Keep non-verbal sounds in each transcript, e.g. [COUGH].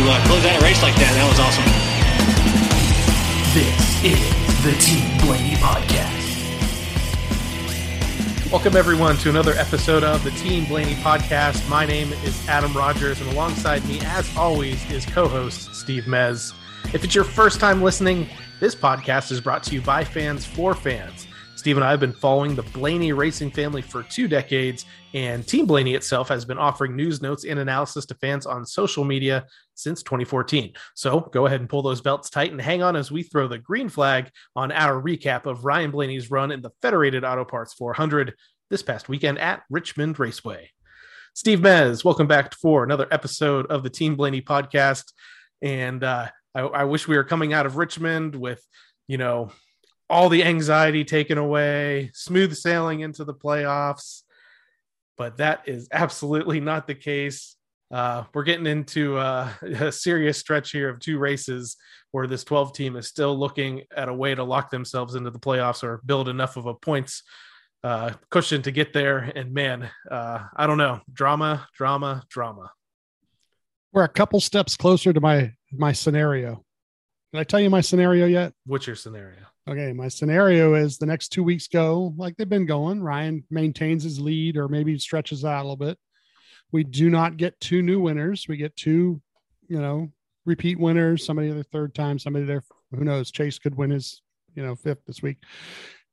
to uh, close out a race like that. That was awesome. This is the Team Blaney Podcast. Welcome, everyone, to another episode of the Team Blaney podcast. My name is Adam Rogers, and alongside me, as always, is co host Steve Mez. If it's your first time listening, this podcast is brought to you by fans for fans. Steve and I have been following the Blaney racing family for two decades, and Team Blaney itself has been offering news, notes, and analysis to fans on social media since 2014. So go ahead and pull those belts tight and hang on as we throw the green flag on our recap of Ryan Blaney's run in the Federated Auto Parts 400 this past weekend at Richmond Raceway. Steve Mez, welcome back for another episode of the Team Blaney podcast. And uh, I, I wish we were coming out of Richmond with, you know, all the anxiety taken away, smooth sailing into the playoffs. But that is absolutely not the case. Uh, we're getting into uh, [LAUGHS] a serious stretch here of two races where this 12 team is still looking at a way to lock themselves into the playoffs or build enough of a points uh, cushion to get there. And man, uh, I don't know, drama, drama, drama. We're a couple steps closer to my my scenario. Did I tell you my scenario yet? What's your scenario? Okay, my scenario is the next two weeks go like they've been going. Ryan maintains his lead or maybe stretches out a little bit. We do not get two new winners. We get two, you know, repeat winners, somebody the third time, somebody there. Who knows? Chase could win his, you know, fifth this week.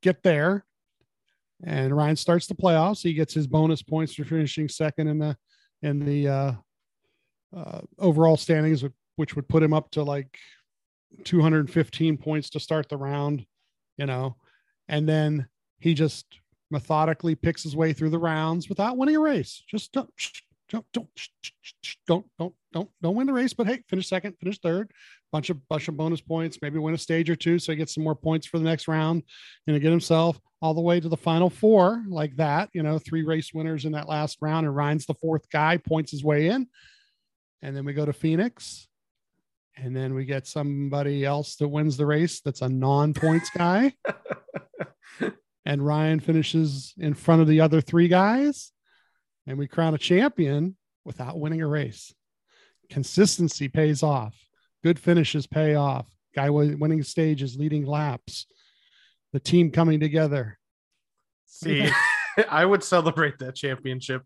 Get there. And Ryan starts the playoffs. He gets his bonus points for finishing second in the in the uh, uh, overall standings, which would put him up to like 215 points to start the round, you know, and then he just methodically picks his way through the rounds without winning a race. Just don't, don't, don't, don't, don't, don't, win the race, but hey, finish second, finish third, bunch of bunch of bonus points, maybe win a stage or two, so he gets some more points for the next round, and to get himself all the way to the final four like that. You know, three race winners in that last round, and Ryan's the fourth guy, points his way in, and then we go to Phoenix. And then we get somebody else that wins the race that's a non-points guy. [LAUGHS] And ryan finishes in front of the other three guys and we crown a champion without winning a race. Consistency pays off. Good finishes pay off. Guy winning stages leading laps the team coming together. See [LAUGHS] I would celebrate that championship.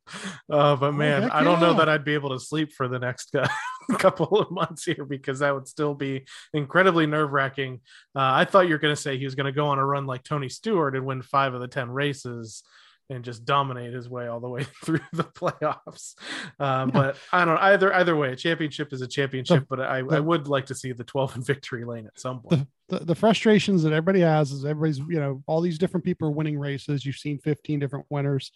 Uh, but man, I don't know that I'd be able to sleep for the next uh, [LAUGHS] couple of months here because that would still be incredibly nerve wracking. Uh, I thought you were going to say he was going to go on a run like Tony Stewart and win five of the 10 races and just dominate his way all the way [LAUGHS] through the playoffs. Um, yeah. But I don't know. either. Either way, a championship is a championship. The, but I, the, I would like to see the 12 in victory lane at some point. The, the, the, frustrations that everybody has is everybody's you know all these different people are winning races. You've seen 15 different winners,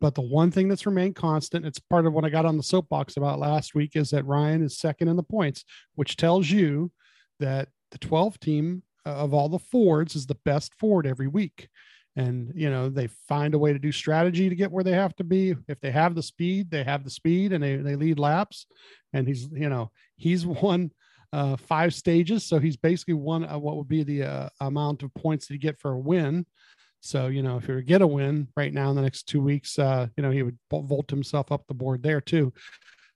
but the one thing that's remained constant, it's part of what I got on the soapbox about last week, is that Ryan is second in the points, which tells you that the 12 team of all the Fords is the best Ford every week and you know they find a way to do strategy to get where they have to be. If they have the speed they have the speed and they, they lead laps. And he's you know he's [LAUGHS] won uh, five stages. So he's basically won uh, what would be the uh, amount of points that you get for a win. So you know if he were to get a win right now in the next two weeks uh, you know he would vault himself up the board there too.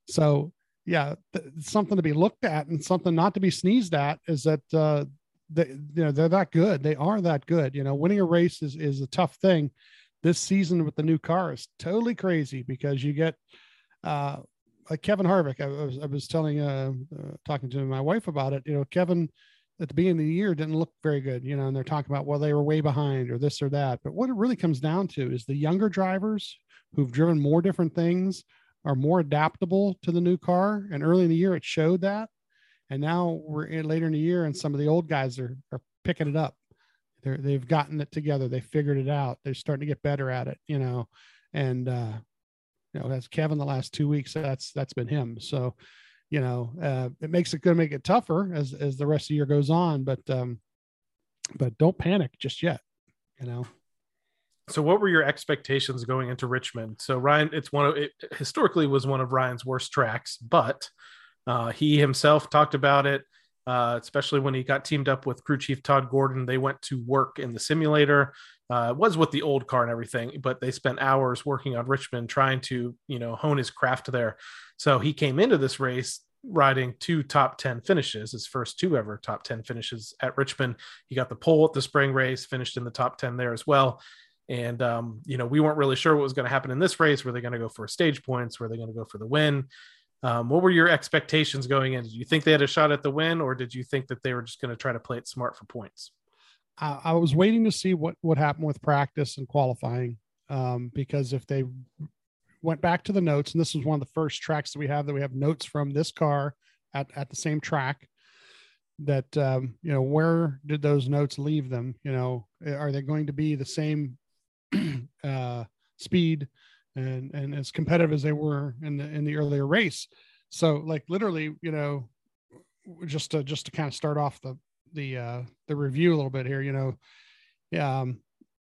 So yeah th- something to be looked at and something not to be sneezed at is that uh, they you know they're that good. They are that good. You know, winning a race is is a tough thing. This season with the new car is totally crazy because you get uh like Kevin Harvick. I, was I was telling uh, uh talking to my wife about it. You know, Kevin at the beginning of the year didn't look very good, you know, and they're talking about, well, they were way behind or this or that. But what it really comes down to is the younger drivers who've driven more different things are more adaptable to the new car. And early in the year, it showed that. And now we're in later in the year, and some of the old guys are are picking it up. They're they've gotten it together. They figured it out. They're starting to get better at it, you know. And uh, you know, that's Kevin the last two weeks. That's that's been him. So, you know, uh, it makes it going to make it tougher as as the rest of the year goes on. But um, but don't panic just yet. You know. So, what were your expectations going into Richmond? So, Ryan, it's one of it historically was one of Ryan's worst tracks, but uh, he himself talked about it. uh, especially when he got teamed up with crew chief Todd Gordon. They went to work in the simulator. Uh, it was with the old car and everything, but they spent hours working on Richmond trying to, you know, hone his craft there. So he came into this race riding two top 10 finishes, his first two ever top 10 finishes at Richmond. He got the pole at the spring race, finished in the top 10 there as well. And, um, you know, we weren't really sure what was going to happen in this race. Were they going to go for stage points? Were they going to go for the win? Um, what were your expectations going in? Did you think they had a shot at the win, or did you think that they were just going to try to play it smart for points? I, I was waiting to see what what happened with practice and qualifying, um, because if they went back to the notes, and this was one of the first tracks that we have that we have notes from this car at at the same track. That um, you know, where did those notes leave them? You know, are they going to be the same [CLEARS THROAT] uh, speed and and as competitive as they were in the in the earlier race? So, like literally, you know, just to just to kind of start off the the uh the review a little bit here you know um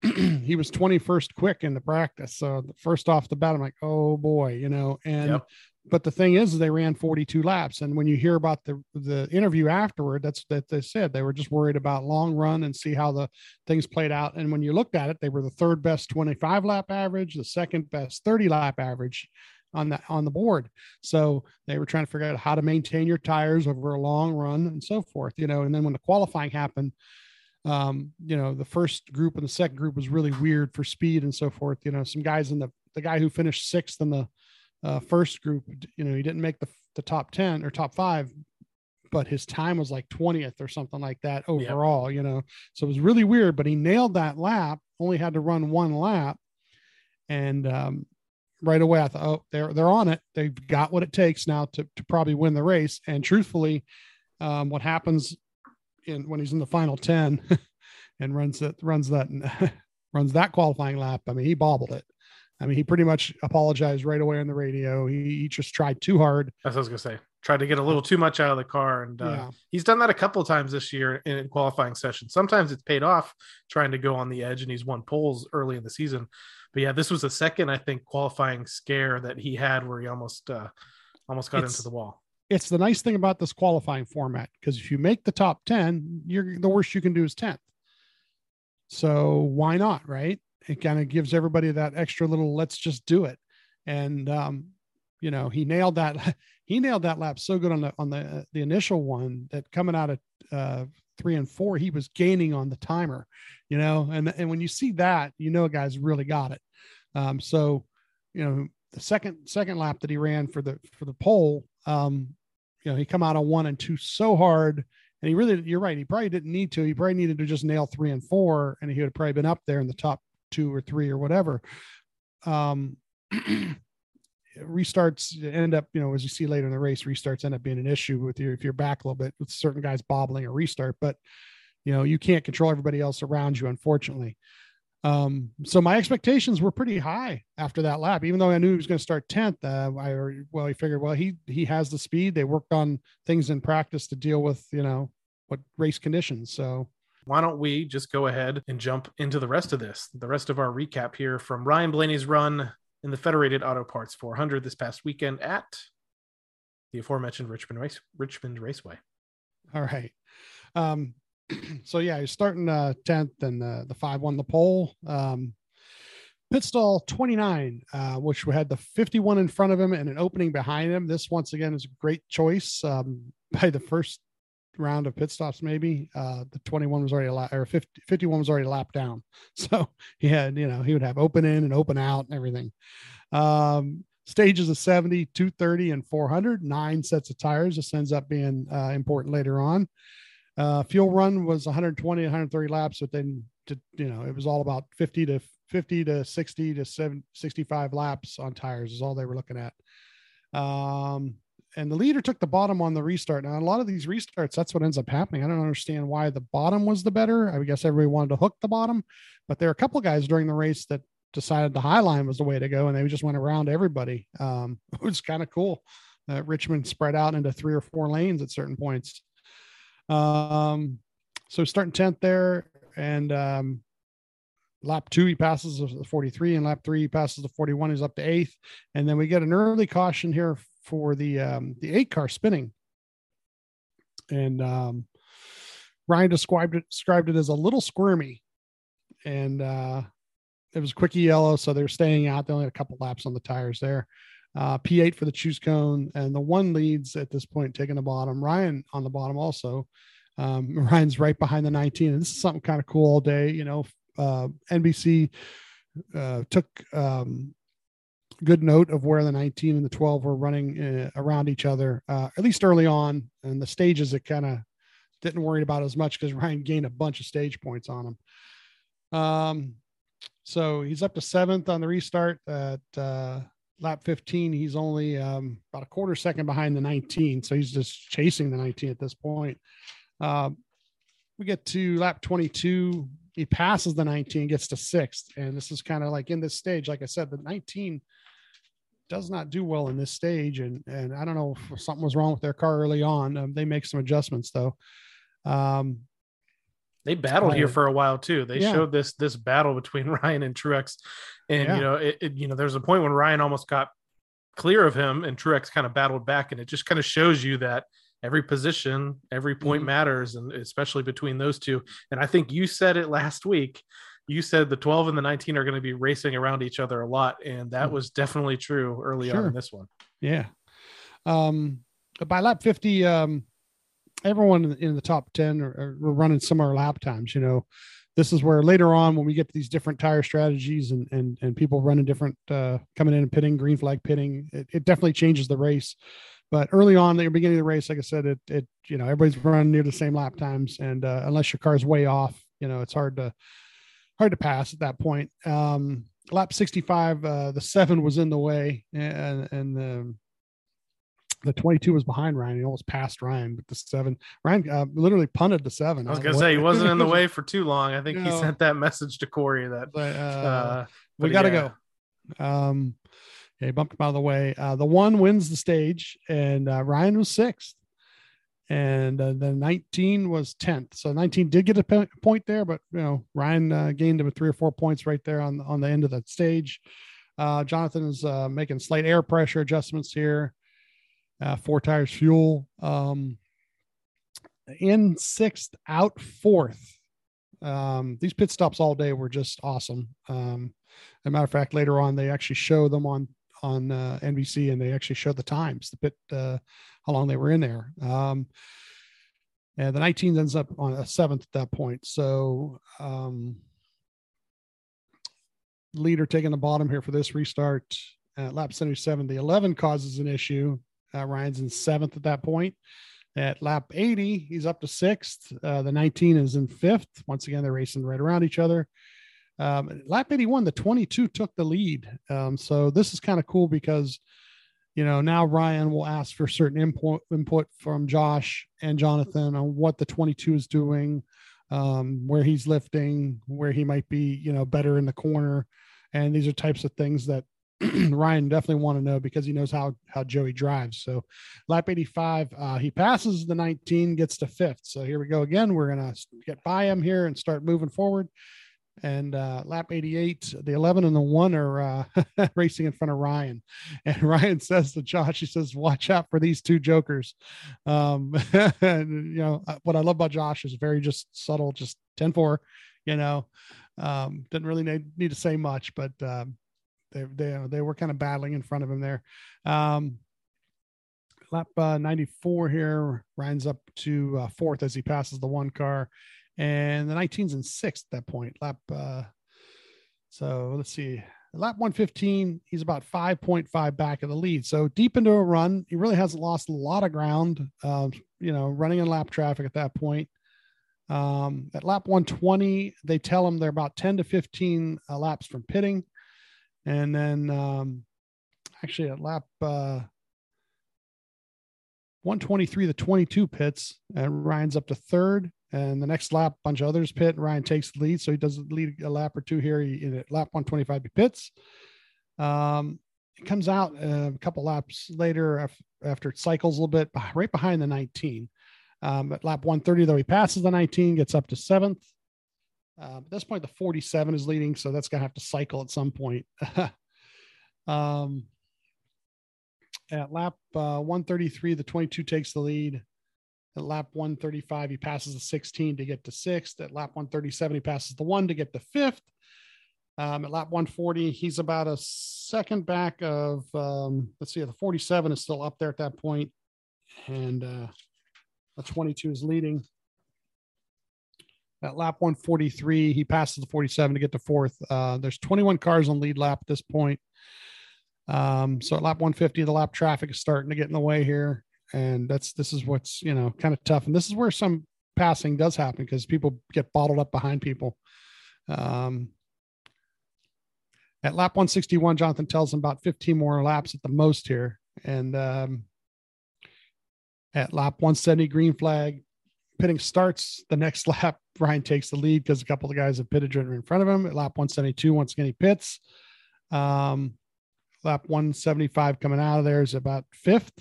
[CLEARS THROAT] he was 21st quick in the practice so first off the bat i'm like oh boy you know and Yep. But the thing is they ran 42 laps and when you hear about the the interview afterward that's that they said. They were just worried about long run and see how the things played out. And when you looked at it they were the third best 25 lap average the second best 30 lap average on the on the board. So they were trying to figure out how to maintain your tires over a long run and so forth you know. And then when the qualifying happened um you know the first group and the second group was really weird for speed and so forth you know. Some guys in the the guy who finished sixth in the uh, first group you know he didn't make the the top 10 or top 5 but his time was like 20th or something like that overall you know so it was really weird but he nailed that lap only had to run one lap and um right away I thought, oh, they're they're on it. They've got what it takes now to to probably win the race. And truthfully, um, what happens in when he's in the final ten [LAUGHS] and runs that runs that [LAUGHS] runs that qualifying lap? I mean, he bobbled it. I mean, he pretty much apologized right away on the radio. He, he just tried too hard. That's what I was gonna say. Tried to get a little too much out of the car, and uh, Yeah. he's done that a couple of times this year in qualifying sessions. Sometimes it's paid off trying to go on the edge, and he's won poles early in the season. But yeah, this was the second I think qualifying scare that he had where he almost uh, almost got It's- into the wall. It's the nice thing about this qualifying format because if you make the top 10, you're the worst you can do is 10th. So why not? Right. It kind of gives everybody that extra little let's just do it. And um, you know, he nailed that [LAUGHS] he nailed that lap so good on the on the uh, the initial one that coming out of uh three and four, he was gaining on the timer, you know, and and when you see that, you know a guy's really got it. Um, so you know, the second second lap that he ran for the for the pole, um, you know, he come out on one and two so hard. And he really, you're right. He probably didn't need to. He probably needed to just nail three and four, and he would have probably been up there in the top two or three or whatever. Um, [CLEARS THROAT] restarts end up, you know, as you see later in the race, restarts end up being an issue with you if you're back a little bit with certain guys bobbling a restart. But you know, you can't control everybody else around you, unfortunately. Um, so my expectations were pretty high after that lap, even though I knew he was going to start 10th. Uh, I well, he figured, well, he he has the speed. They worked on things in practice to deal with, you know, what race conditions. So Why don't we just go ahead and jump into the rest of this? The rest of our recap here from Ryan Blaney's run in the Federated Auto Parts 400 this past weekend at the aforementioned Richmond Race Richmond Raceway. all right. Um, [CLEARS THROAT] so yeah, he's starting uh 10th and uh, the five won the pole. Um, pit stall 29, uh, which we had the 51 in front of him and an opening behind him. This once again is a great choice. Um, [LAUGHS] by the first round of pit stops, maybe uh, the 21 was already a lap or 50, 51 was already lap down. [LAUGHS] So he had, you know, he would have open in and open out and everything. Um, stages of 70, 230, and 400, nine sets of tires. This ends up being uh, important later on. Uh, fuel run was 120, 130 laps, but then to, you know it was all about 50 to 50 to 60 to 7, 65 laps on tires is all they were looking at. Um, and the leader took the bottom on the restart. Now, a lot of these restarts, that's what ends up happening. I don't understand why the bottom was the better. I guess everybody wanted to hook the bottom, but there are a couple guys during the race that decided the high line was the way to go, and they just went around everybody. Um, it was kind of cool. Uh, Richmond spread out into three or four lanes at certain points. Um, so starting 10th there, and um, lap two, he passes the 43, and lap three, he passes the 41. He's up to eighth, and then we get an early caution here for the um, the eight car spinning. and um, Ryan described it described it as a little squirmy, and uh, it was quickie yellow, so they're staying out. They only had a couple laps on the tires there. Uh, P8 for the choose cone, and the one leads at this point, taking the bottom. Ryan on the bottom also. Um, [LAUGHS] Ryan's right behind the 19, and this is something kind of cool all day. You know, uh, NBC uh, took um, good note of where the 19 and the 12 were running uh, around each other, uh, at least early on. And the stages it kind of didn't worry about as much because Ryan gained a bunch of stage points on him. Um, so he's up to seventh on the restart at uh, lap 15. He's only um, about a quarter second behind the 19. So he's just chasing the 19 at this point. Um, we get to lap 22. He passes the 19, gets to sixth. And this is kind of like in this stage, like I said, the 19 does not do well in this stage. And, and I don't know if something was wrong with their car early on. Um, they make some adjustments though. Um, they battled here for a while too. They Yeah. showed this this battle between [LAUGHS] Ryan and Truex, and Yeah. you know, it, it- you know, there's a point when Ryan almost got clear of him, and Truex kind of battled back, and it just kind of shows you that every position, every point Mhm. matters, and especially between those two. And I think you said it last week. You said the 12 and the 19 are going to be racing around each other a lot, and that Mhm. was definitely true early on in this one. Yeah. Um, by lap 50, um, everyone in- in the top 10 are, are running similar lap times. You know, this is where later on, when we get to these different tire strategies and, and, and people running different, uh, coming in and pitting, green flag pitting, it, it definitely changes the race. But early on, at the beginning of the race, like I said, it, it, you know, everybody's running near the same lap times. And, uh, unless your car's way off, you know, it's hard to, hard to pass at that point. Um, lap 65, uh, the seven was in the way and, and, the, the 22 was behind Ryan. He almost passed Ryan but the seven. Ryan uh, literally punted the seven. I was going to say he wasn't in the [LAUGHS] way for too long. I think he sent that message to Corey that But, uh, uh, we got to yeah. go. Um, yeah, bumped him out of the way. Uh, the one wins the stage, and uh, Ryan was sixth, and uh, the 19 was 10th. So 19 did get a point there, but you know Ryan uh, gained him three or four points right there on on the end of that stage. Uh, Jonathan is uh, making slight air pressure adjustments here. Four tires fuel. Um, in sixth, out fourth. Um, these pit stops all day were just awesome. Um, as a matter of fact, later on they actually show them on on uh, NBC and they actually show the times, the pit, uh, how long they were in there. Um, and the 19 ends up on a seventh at that point. So um, leader taking the bottom here for this restart at lap 77. The 11 causes an issue. Uh, Ryan's in seventh at that point. At lap 80, he's up to sixth. Uh, the 19 is in fifth. Once again, they're racing right around each other. Um, lap 81, the 22 took the lead. Um, so this is kind of cool because, you know, now Ryan will ask for certain input input from Josh and Jonathan on what the 22 is doing, um, where he's lifting, where he might be, you know, better in the corner. And these are types of things that [CLEARS THROAT] Ryan definitely want to know because he knows how how Joey drives. So lap 85, uh, he passes the 19, gets to fifth. So here we go again. We're gonna get by him here and start moving forward. And uh, lap 88, the 11 and the one are uh, [LAUGHS] racing in front of Ryan. And [LAUGHS] Ryan says to Josh, he says, "Watch out for these two jokers." Um, [LAUGHS] and you know uh, what I love about Josh is very just subtle, just 10-4. You know, um, didn't really need, need to say much, but um, they they they were kind of battling in front of him there. Um, lap uh, 94 here, Ryan's up to uh, fourth as he passes the one car, and the 19's in sixth at that point. Lap uh, so let's see. Lap 115, he's about 5.5 back of the lead. So deep into a run, he really hasn't lost a lot of ground. Um, you know, running in lap traffic at that point. Um, at lap 120, they tell him they're about 10 to 15 uh, laps from pitting. And then um, actually at lap uh, 123, the 22 pits, and Ryan's up to third. And the next lap, bunch of others pit. Ryan takes the lead. So he does lead a lap or two here. He, in lap 125, he pits. Um, it comes out a couple laps later after it cycles a little bit, right behind the 19. Um, at lap 130, though, he passes the 19, gets up to seventh. Uh, at this point, the 47 is leading, so that's going to have to cycle at some point. [LAUGHS] um, at lap uh, 133, the 22 takes the lead. At lap 135, he passes the 16 to get to sixth. At lap 137, he passes the one to get to fifth. Um, at lap 140, he's about a second back of, um, let's see, the 47 is still up there at that point, and uh, the 22 is leading. At lap 143, he passes the 47 to get to fourth. Uh, there's 21 cars on lead lap at this point. Um, so at lap 150, the lap traffic is starting to get in the way here, and that's this is what's you know kind of tough, and this is where some passing does happen because people get bottled up behind people. Um, at lap 161, Jonathan tells him about 15 more laps at the most here. And um, at lap 170, green flag, pitting starts. The next [LAUGHS] lap, Ryan takes the lead because a couple of guys have pitted in front of him. At lap 172, once again, he pits. Um, lap 175 coming out of there is about fifth.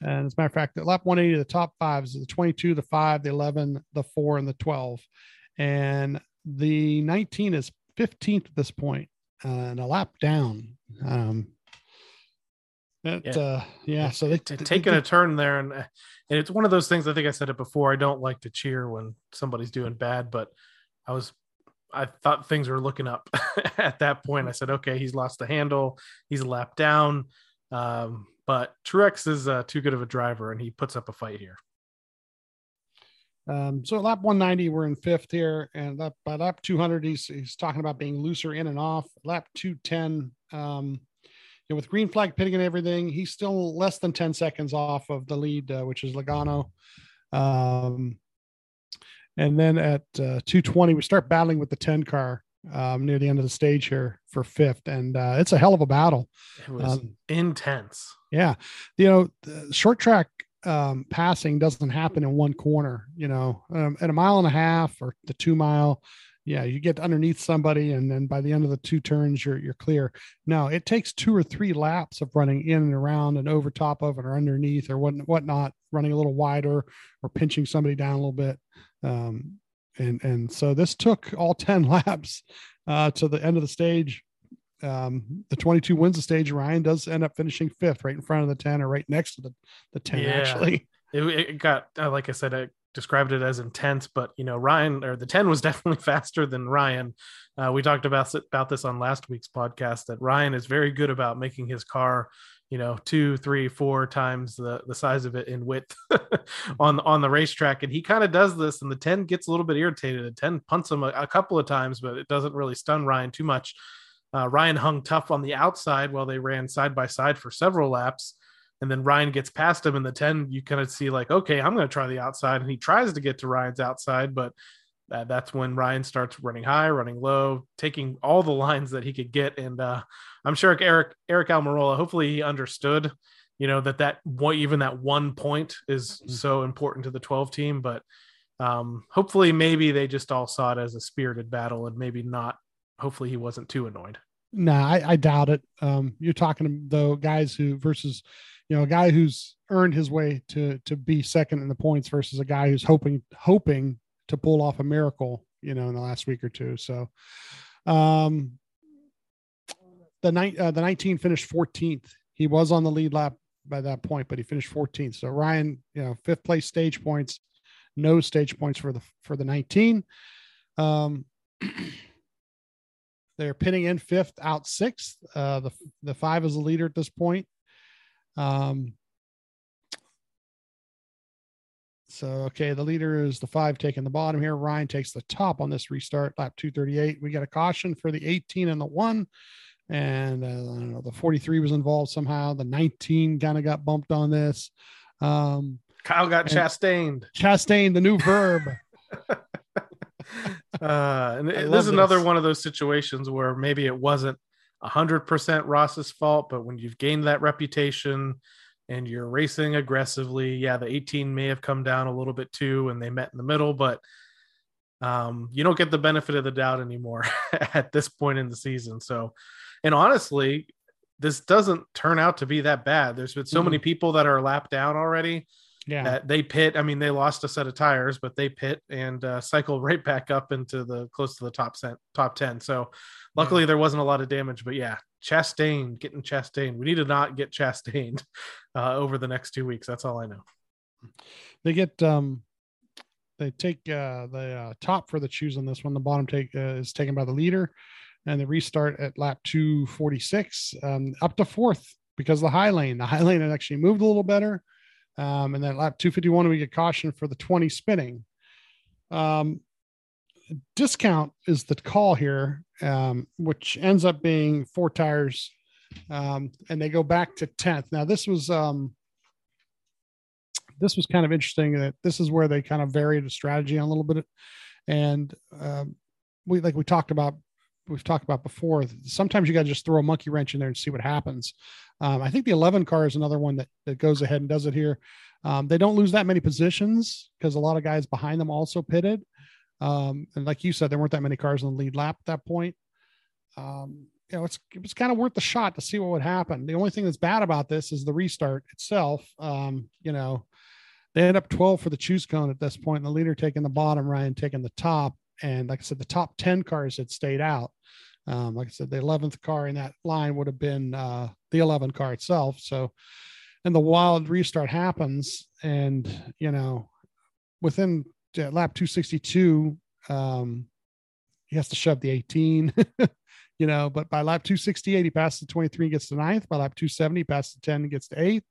And as a matter of fact, at lap 180, the top five is the 22, the five, the 11, the four, and the 12. And the 19 is 15th at this point, uh, and a lap down. Um, it, Yeah. uh, yeah. So they, T- taking a turn there, and, uh, and it's one of those things. I think I said it before. I don't like to cheer when somebody's doing bad, but I was, I thought things were looking up [LAUGHS] at that point. I said, okay, he's lost the handle. He's a lap down. Um, but Truex is uh, too good of a driver, and he puts up a fight here. Um, so at lap 190, we're in fifth here, and lap, by lap 200, he's he's talking about being looser in and off. Lap 210, um, you know, with green flag pitting and everything, he's still less than 10 seconds off of the lead, uh, which is Logano. Um, and then at uh, 220, we start battling with the 10 car um, near the end of the stage here for fifth, and uh, it's a hell of a battle. It was Um, intense. Yeah. You know, the short track um, passing doesn't happen in one corner, you know, um, at a mile and a half or the two mile. Yeah, you get underneath somebody, and then by the end of the two turns, you're you're clear. No, it takes two or three laps of running in and around and over top of it or underneath or what whatnot, running a little wider or pinching somebody down a little bit. Um, and and so this took all ten [LAUGHS] laps uh, to the end of the stage um, the 22 wins the stage. Ryan does end up finishing fifth, right in front of the 10 or right next to the, the 10, Yeah. actually. [LAUGHS] It, it got, uh, like I said, I described it as intense, but you know, Ryan or the 10 was [LAUGHS] definitely faster than Ryan. Uh, we talked about about this on last week's podcast that Ryan is very good about making his car, you know, two, three, four times the the size of it in width [LAUGHS] on on the racetrack, and he kind of does this. And the 10 gets a little bit irritated. The 10 punts him a, a couple of times, but it doesn't really stun Ryan too much. Uh, Ryan hung tough on the outside while they ran side by side for several laps. And then Ryan gets past him in the 10. You kind of see, like, okay, I'm going to try the outside. And he tries to get to Ryan's outside, but uh, that's when Ryan starts running high, running low, taking all the lines that he could get. And uh, I'm sure Aric Aric Almirola, hopefully he understood, you know, that that one, even that one point is so important to the 12 team. But um, hopefully, maybe they just all saw it as a spirited battle, and maybe not. Hopefully, he wasn't too annoyed. Nah, I, I doubt it. Um, you're talking though guys who versus, you know, a guy who's earned his way to to be second in the points versus a guy who's hoping hoping to pull off a miracle, you know, in the last week or two. So, um, the night uh, the 19 finished 14th. He was on the lead lap by that point, but he finished 14th. So Ryan, you know, fifth place stage points, no stage points for the for the 19. Um, [CLEARS THROAT] they're pinning in fifth, out sixth. Uh, the the five is the leader at this point. Um, so okay, the leader is the five taking the bottom here. Ryan takes the top on this restart, lap 238. We got a caution for the 18 and the one. And uh, I don't know, the 43 was involved somehow. The 19 kind of got bumped on this. Um, Kyle got And- chastained. the new verb. [LAUGHS] [LAUGHS] Uh, and this is another this. one of those situations where maybe it wasn't hundred percent Ross's fault, but when you've gained that reputation and you're racing aggressively, yeah, the 18 may have come down a little bit too, and they met in the middle, but um, you don't get the benefit of the doubt anymore [LAUGHS] at this point in the season. So, and honestly, this doesn't turn out to be that bad. There's been so Mhm. many people that are lapped down already Yeah. that they pit. I mean, they lost a set of tires, but they pit and uh, cycle [LAUGHS] right back up into the close to the top cent, top ten. So luckily there wasn't a lot of damage. But yeah, Chastain getting Chastain. We need to not get Chastain [LAUGHS] uh, over the next two weeks. That's all I know. They get um, they take uh, the uh, top for the choose on this one. The bottom take uh, is taken by the leader, and they restart at lap 246 um, up to fourth because the high lane. The high [LAUGHS] lane had actually moved a little better. Um, and then lap 251, we get caution for the 20 spinning. Um, discount is the call here, um, which ends up being four tires. Um, and they go back to 10th. Now, this was um, this was kind of interesting that this is where they kind of varied the strategy on a little bit. And um, we like we talked about we've talked about before. Sometimes you got to just throw a monkey wrench in there and see what happens. Um, I think the 11 car is another one that, that goes ahead and does it here. Um, they don't lose that many positions because a lot of guys behind them also pitted. Um, and like you said, there weren't that many cars on the lead lap at that point. Um, you know, it's it was kind of worth the shot to see what would happen. The only thing that's bad about this is the restart itself. Um, you know, they end up 12 for the choose cone at this point, and the leader taking the bottom, Ryan taking the top. And like I said, the top 10 cars had stayed out. Um, like I said, the 11th car in that line would have been uh, the 11 car itself. So, and the wild restart happens, and you know, within uh, lap 262, um, he has to shove the 18. [LAUGHS] you know, but by lap 268, he passes the 23 and gets to ninth. By lap 270, he passes the 10 and gets to eighth.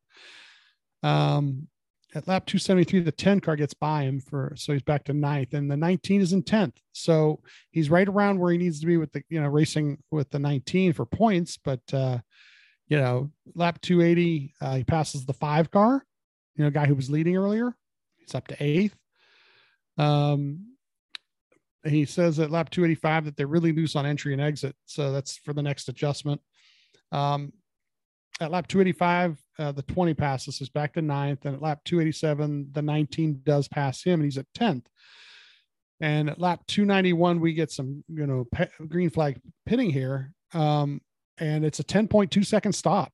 Um, at lap 273, the 10 car gets by him for so he's back to ninth, and the 19 is in 10th. So he's right around where he needs to be with the you know racing with the 19 for points. But uh, you know, lap 280, uh, he passes the five car, you know, guy who was leading earlier. He's up to eighth. Um, he says at lap 285 that they're really loose on entry and exit. So that's for the next adjustment. Um, at lap 285, uh, the 20 passes is back to ninth. And at lap 287, the 19 does pass him and he's at 10th. And at lap 291, we get some, you know, pe- green flag pitting here. Um, and it's a 10.2 second stop,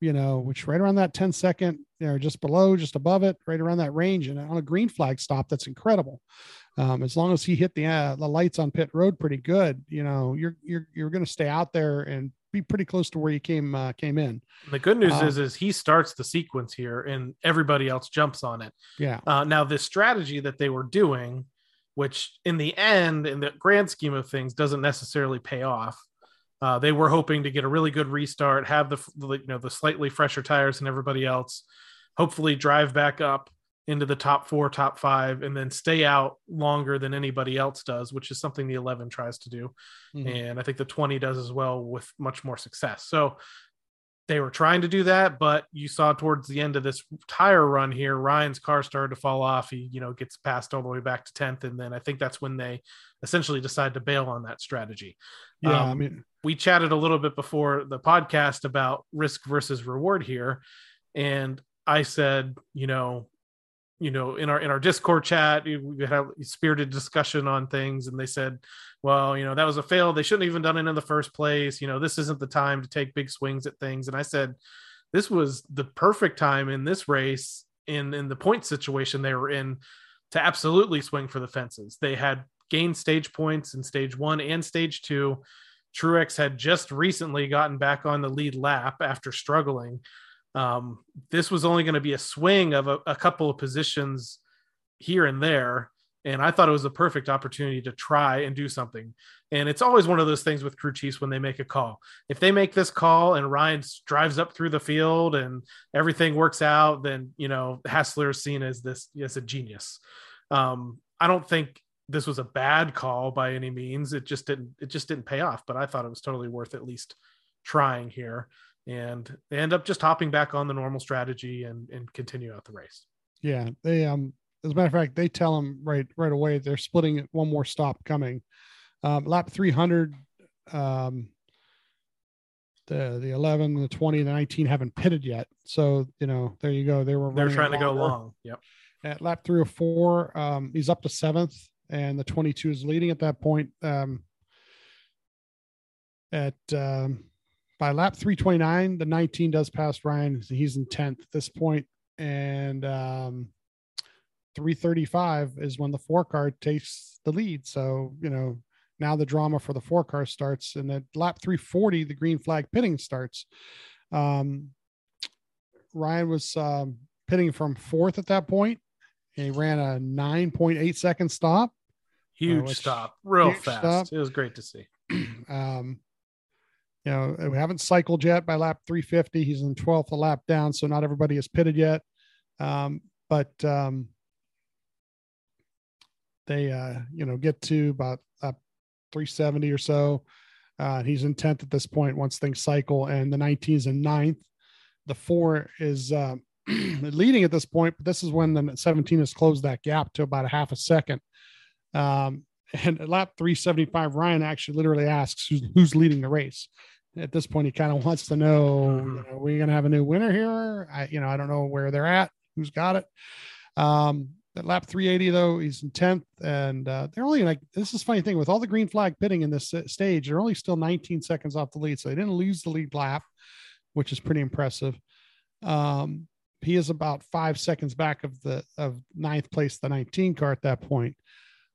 you know, which right around that 10 second, you know, just below, just above it, right around that range. And on a green flag stop, that's incredible. Um, as long as he hit the uh, the lights on pit road pretty good, you know, you're you're you're going to stay out there and be pretty close to where you came uh, came in. The good news Uh, is, is he starts the sequence here, and everybody else jumps on it. Yeah, Uh, now, this strategy that they were doing, which in the end, in the grand scheme of things, doesn't necessarily pay off. Uh, they were hoping to get a really good restart, have the you know the slightly fresher tires than everybody else, hopefully drive back up into the top four, top five, and then stay out longer than anybody else does, which is something the 11 tries to do. Mhm. And I think the 20 does as well with much more success. So they were trying to do that, but you saw towards the end of this tire run here, Ryan's car started to fall off. He, you know, gets passed all the way back to 10th. And then I think that's when they essentially decide to bail on that strategy. Yeah. Um, I mean, we chatted a little bit before the podcast about risk versus reward here. And i said you know you know in our in our discord chat we had a spirited discussion on things and they said well you know that was a fail. They shouldn't have even done it in the first place. You know this isn't the time to take big swings at things. And i said this was the perfect time in this race in in the point situation they were in to absolutely swing for the fences. They had gained stage points in stage one and stage two Truex had just recently gotten back on the lead lap after struggling. Um, this was only going to be a swing of a, a couple of positions here and there. And I thought it was a perfect opportunity to try and do something. And it's always one of those things with crew chiefs when they make a call. If they make this call and Ryan drives up through the field and everything works out, then you know Hassler is seen as this as a genius. Um, I don't think this was a bad call by any means. It just didn't it just didn't pay off, but I thought it was totally worth at least trying here. And they end up just hopping back on the normal strategy and and continue out the race. yeah. They um, as a matter of fact, they tell them right right away they're splitting it. One more stop coming. Um, lap 300. Um, the the 11, the 20, the 19 haven't pitted yet. So you know, there you go. They were They're trying to go long. Yep. at lap three or four. Um, he's up to seventh, and the 22 is leading at that point. Um, at um, by lap 329, the 19 does pass Ryan. He's in 10th at this point, and um, 335 is when the four car takes the lead. So you know now the drama for the four car starts, and at lap 340, the green flag pitting starts. Um, Ryan was um, pitting from fourth at that point. He ran a 9.8 second stop. Huge which- stop, real huge fast. stop. It was great to see. [CLEARS THROAT] um, you know, we haven't cycled yet by lap 350. He's in 12th a lap down, so not everybody is pitted yet. Um, but um, they, uh, you know, get to about lap 370 or so. Uh, he's in 10th at this point once things cycle, and the 19 is in ninth. The four is uh, [CLEARS THROAT] leading at this point, but this is when the 17 has closed that gap to about a half a second. Um, and at lap 375, Ryan actually literally asks who's, who's leading the race. At this point, he kind of wants to know, you know, are we going to have a new winner here? I, you know, I don't know where they're at, who's got it. Um, at lap 380, though, he's in 10th, and uh, they're only like this is funny thing with all the green flag pitting in this uh, stage, they're only still 19 seconds off the lead, so they didn't lose the lead lap, which is pretty impressive. Um, he is about five seconds back of the of ninth place, the 19 car at that point.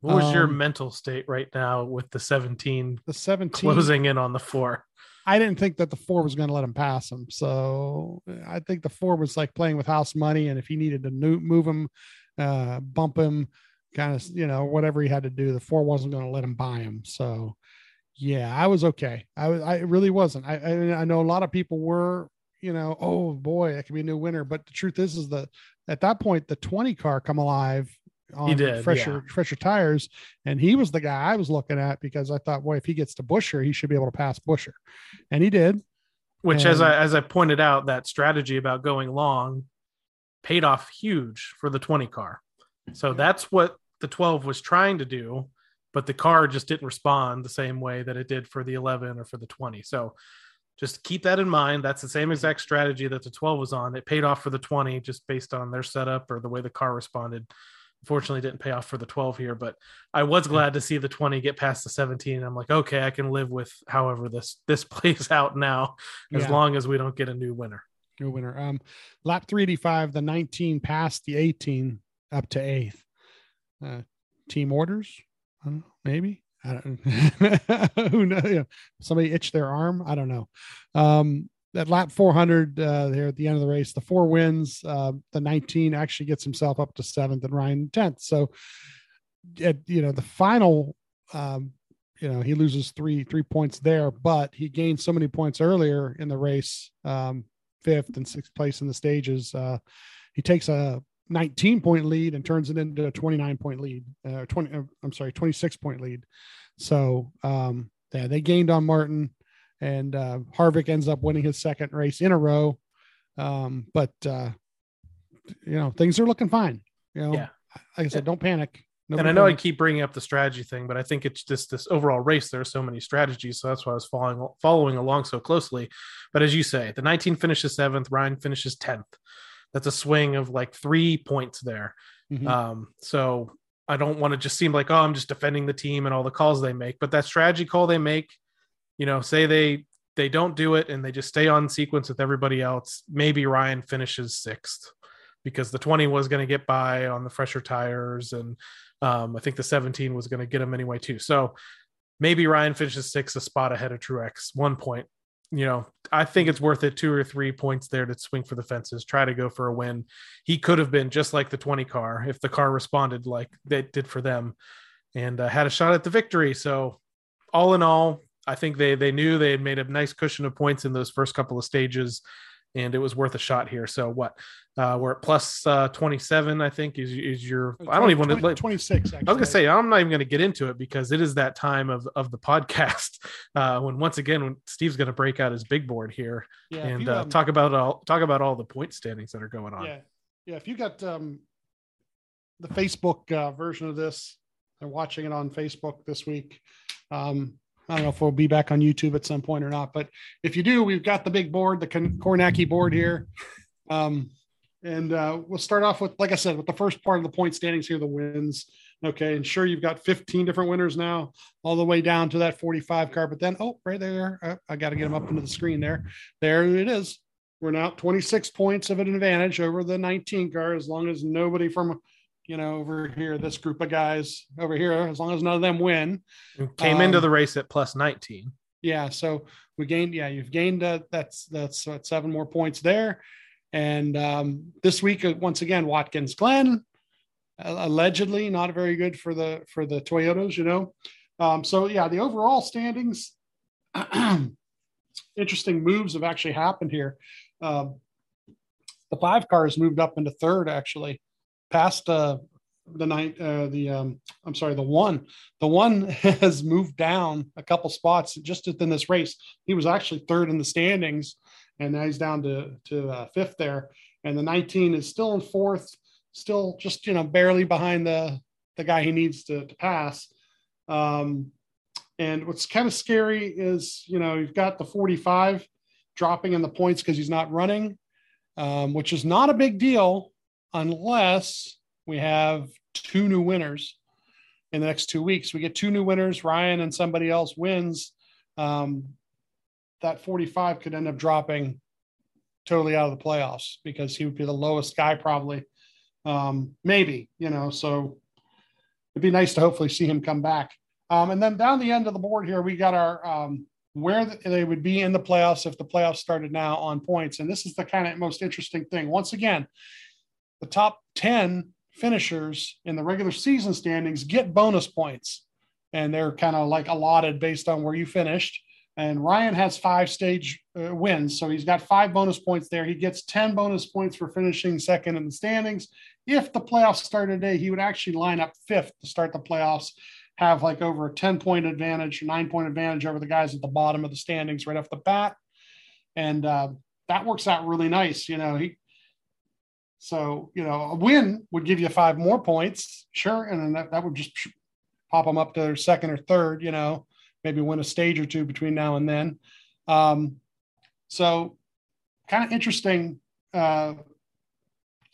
What was your Um, mental state right now with the 17 The 17 closing in on the four? I didn't think that the four was going to let him pass him. So I think the four was like playing with house money. And if he needed to move him, uh, bump him, kind of, you know, whatever he had to do, the four wasn't going to let him buy him. So yeah, I was okay. I was, I really wasn't. I, I, I know a lot of people were, you know, oh boy, that could be a new winner. But the truth is, is that at that point, the 20 car come alive on did, fresher, fresher tires. And he was the guy I was looking at because I thought, boy, if he gets to Buescher, he should be able to pass Buescher. And he did. Which, as I as I pointed out, that strategy about going long paid off huge for the 20 car. So that's what the 12 was trying to do, but the car just didn't respond the same way that it did for the 11 or for the 20. So just keep that in mind. That's the same exact strategy that the 12 was on. It paid off for the 20 just based on their setup or the way the car responded. Unfortunately, didn't pay off for the 12 here, but I was glad to see the 20 get past the 17. I'm like, okay, I can live with however this this [LAUGHS] plays out now, as Yeah. long as we don't get a new winner. New winner. Um, lap 385, the 19 passed the 18 up to eighth. Uh, team orders, I don't know, maybe. I don't [LAUGHS] who knows. Yeah. Somebody itched their arm. I don't know. Um, at lap 400, uh, there at the end of the race, the four wins. Uh, the 19 actually gets himself up to seventh and Ryan 10th. So, at you know, the final, um, you know, he loses three three points there, but he gained so many points earlier in the race. Um, fifth and sixth place in the stages. Uh, he takes a 19 point lead and turns it into a 29 point lead, uh, 20, uh, I'm sorry, 26 point lead. So, um, yeah, they gained on Martin and, uh, Harvick ends up winning his second race in a row. Um, but, uh, you know, things are looking fine. You know, Yeah. like I said, don't panic. and I know I keep bringing up the strategy thing, but I think it's just this overall race. There are so many strategies, so that's why I was following following along so closely. But as you say, the 19 finishes seventh, Ryan finishes 10th. That's a swing of like three points there. Mhm. Um, so I don't want to just seem like, oh, I'm just defending the team and all the calls they make, but that strategy call they make, you know, say they they don't do it and they just stay on sequence with everybody else. Maybe Ryan finishes sixth because the 20 was going to get by on the fresher tires and um, I think the 17 was going to get him anyway too. So maybe Ryan finishes sixth, a spot ahead of Truex, one point. You know, I think it's worth it two or three points there to swing for the fences, try to go for a win. He could have been just like the 20 car if the car responded like they did for them and uh, had a shot at the victory. So, all in all, I think they they knew they had made a nice cushion of points in those first couple of stages, and it was worth a shot here. So what? Uh, we're at plus uh, 27, I think, is is your. I don't even want to. 20 26. I was gonna say I'm not even gonna get into it because it is that time of of the podcast [LAUGHS] uh, when once again when Steve's gonna break out his big board here yeah, and you, uh, um, talk about all talk about all the point standings that are going on. Yeah, yeah. If you got um, the Facebook uh, version of this, they're watching it on Facebook this week. Um, I don't know if we'll be back on YouTube at some point or not, but if you do, we've got the big board, the Kornacki board here. Um, and uh, we'll start off with, like I said, with the first part of the point standings here, the wins. Okay, and sure, you've got 15 different winners now, all the way down to that 45 car. But then, oh, right there, uh, I got to get them up into the screen there. There it is. We're now 26 points of an advantage over the 19 car, as long as nobody from, you know, over here, this group of guys over here, as long as none of them win. And came into Um, the race at plus 19. Yeah, so we gained. Yeah, you've gained. Uh, that's that's what seven more points there, And um, this week, uh, once again, Watkins Glen, allegedly not very good for the for the Toyotas, you know. Um, so yeah, the overall standings, [CLEARS THROAT] interesting moves have actually happened here. Um, the five cars moved up into third actually, past uh, the night. Uh, the um, I'm sorry, the one. The one [LAUGHS] has moved down a couple spots just within this race. He was actually third in the standings, and now he's down to to uh, fifth there. And the 19 is still in fourth, still just you know barely behind the the guy he needs to, to pass. Um, and what's kind of scary is, you know, you've got the 45 dropping in the points because he's not running, um, which is not a big deal unless we have two new winners in the next two weeks. We get two new winners, Ryan and somebody else wins. Um, that 45 could end up dropping totally out of the playoffs because he would be the lowest guy, probably. Um, maybe, you know, so it'd be nice to hopefully see him come back. Um, and then down the end of the board here, we got our um, where they would be in the playoffs if the playoffs started now on points. And this is the kind of most interesting thing. Once again, the top 10 finishers in the regular season standings get bonus points. And they're kind of like allotted based on where you finished. And Ryan has five stage uh, wins. So he's got five bonus points there. He gets 10 bonus points for finishing second in the standings. If the playoffs started today, he would actually line up fifth to start the playoffs have like over a 10 point advantage, nine point advantage over the guys at the bottom of the standings right off the bat. And uh, that works out really nice. You know, he, so, you know, a win would give you five more points. Sure. And then that, that would just pop them up to second or third, you know, maybe win a stage or two between now and then. Um, so kind of interesting uh,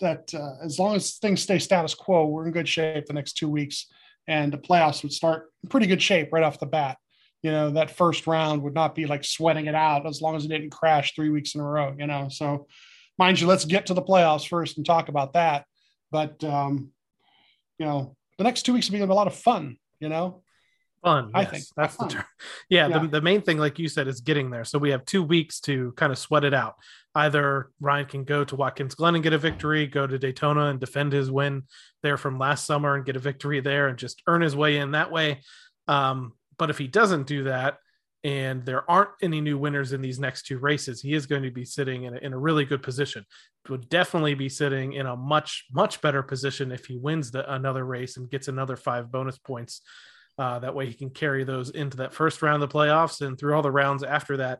that uh, as long as things stay status quo, we're in good shape the next two weeks and the playoffs would start in pretty good shape right off the bat. You know, that first round would not be like sweating it out as long as it didn't crash three weeks in a row, you know. So, mind you, let's get to the playoffs first and talk about that. But, um, you know, the next two weeks will be a lot of fun, you know. Fun, I yes, think that's fun. the term. Yeah, [LAUGHS] yeah. The, the main thing, like you said, is getting there. So we have two weeks to kind of sweat it out either Ryan can go to Watkins Glen and get a victory, go to Daytona and defend his win there from last summer and get a victory there and just earn his way in that way. Um, but if he doesn't do that, and there aren't any new winners in these next two races, he is going to be sitting in a, in a really good position. Would definitely be sitting in a much much better position if he wins the, another race and gets another five bonus points. Uh, that way, he can carry those into that first round of the playoffs and through all the rounds after that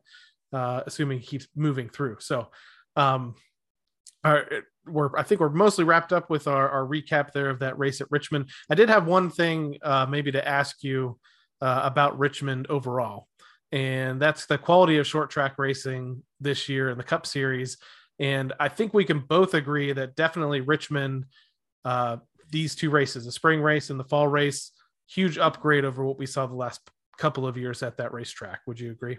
uh, assuming he keeps moving through. So, um, we're I think we're mostly wrapped up with our, our recap there of that race at Richmond. I did have one thing uh, maybe to ask you uh, about Richmond overall, and that's the quality of short track racing this year in the Cup Series. And I think we can both agree that definitely Richmond, uh, these two races, the spring race and the fall race, huge upgrade over what we saw the last couple of years at that racetrack. Would you agree?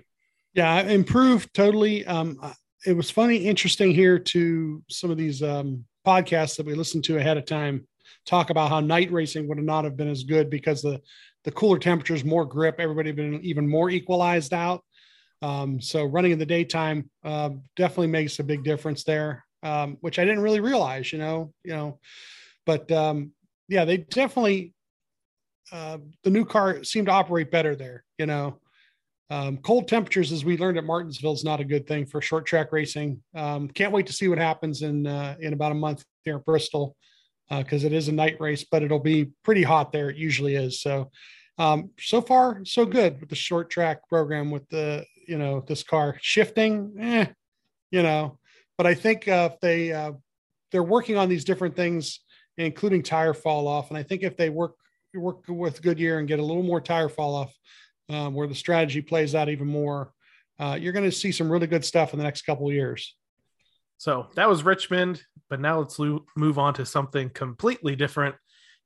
Yeah, improved totally. Um, it was funny, interesting here to some of these um, podcasts that we listened to ahead of time talk about how night racing would not have been as good because the the cooler temperatures, more grip, everybody been even more equalized out. Um, so running in the daytime uh, definitely makes a big difference there, um, which I didn't really realize, you know, you know, but um, yeah, they definitely uh, the new car seemed to operate better there, you know. Um, cold temperatures, as we learned at Martinsville, is not a good thing for short track racing. Um, can't wait to see what happens in uh, in about a month here at Bristol because uh, it is a night race, but it'll be pretty hot there. It usually is. So, um, so far so good with the short track program with the you know this car shifting, eh, you know. But I think uh, if they uh, they're working on these different things, including tire fall off, and I think if they work work with Goodyear and get a little more tire fall off um, where the strategy plays out even more. Uh, you're going to see some really good stuff in the next couple of years. So that was Richmond, but now let's lo- move on to something completely different.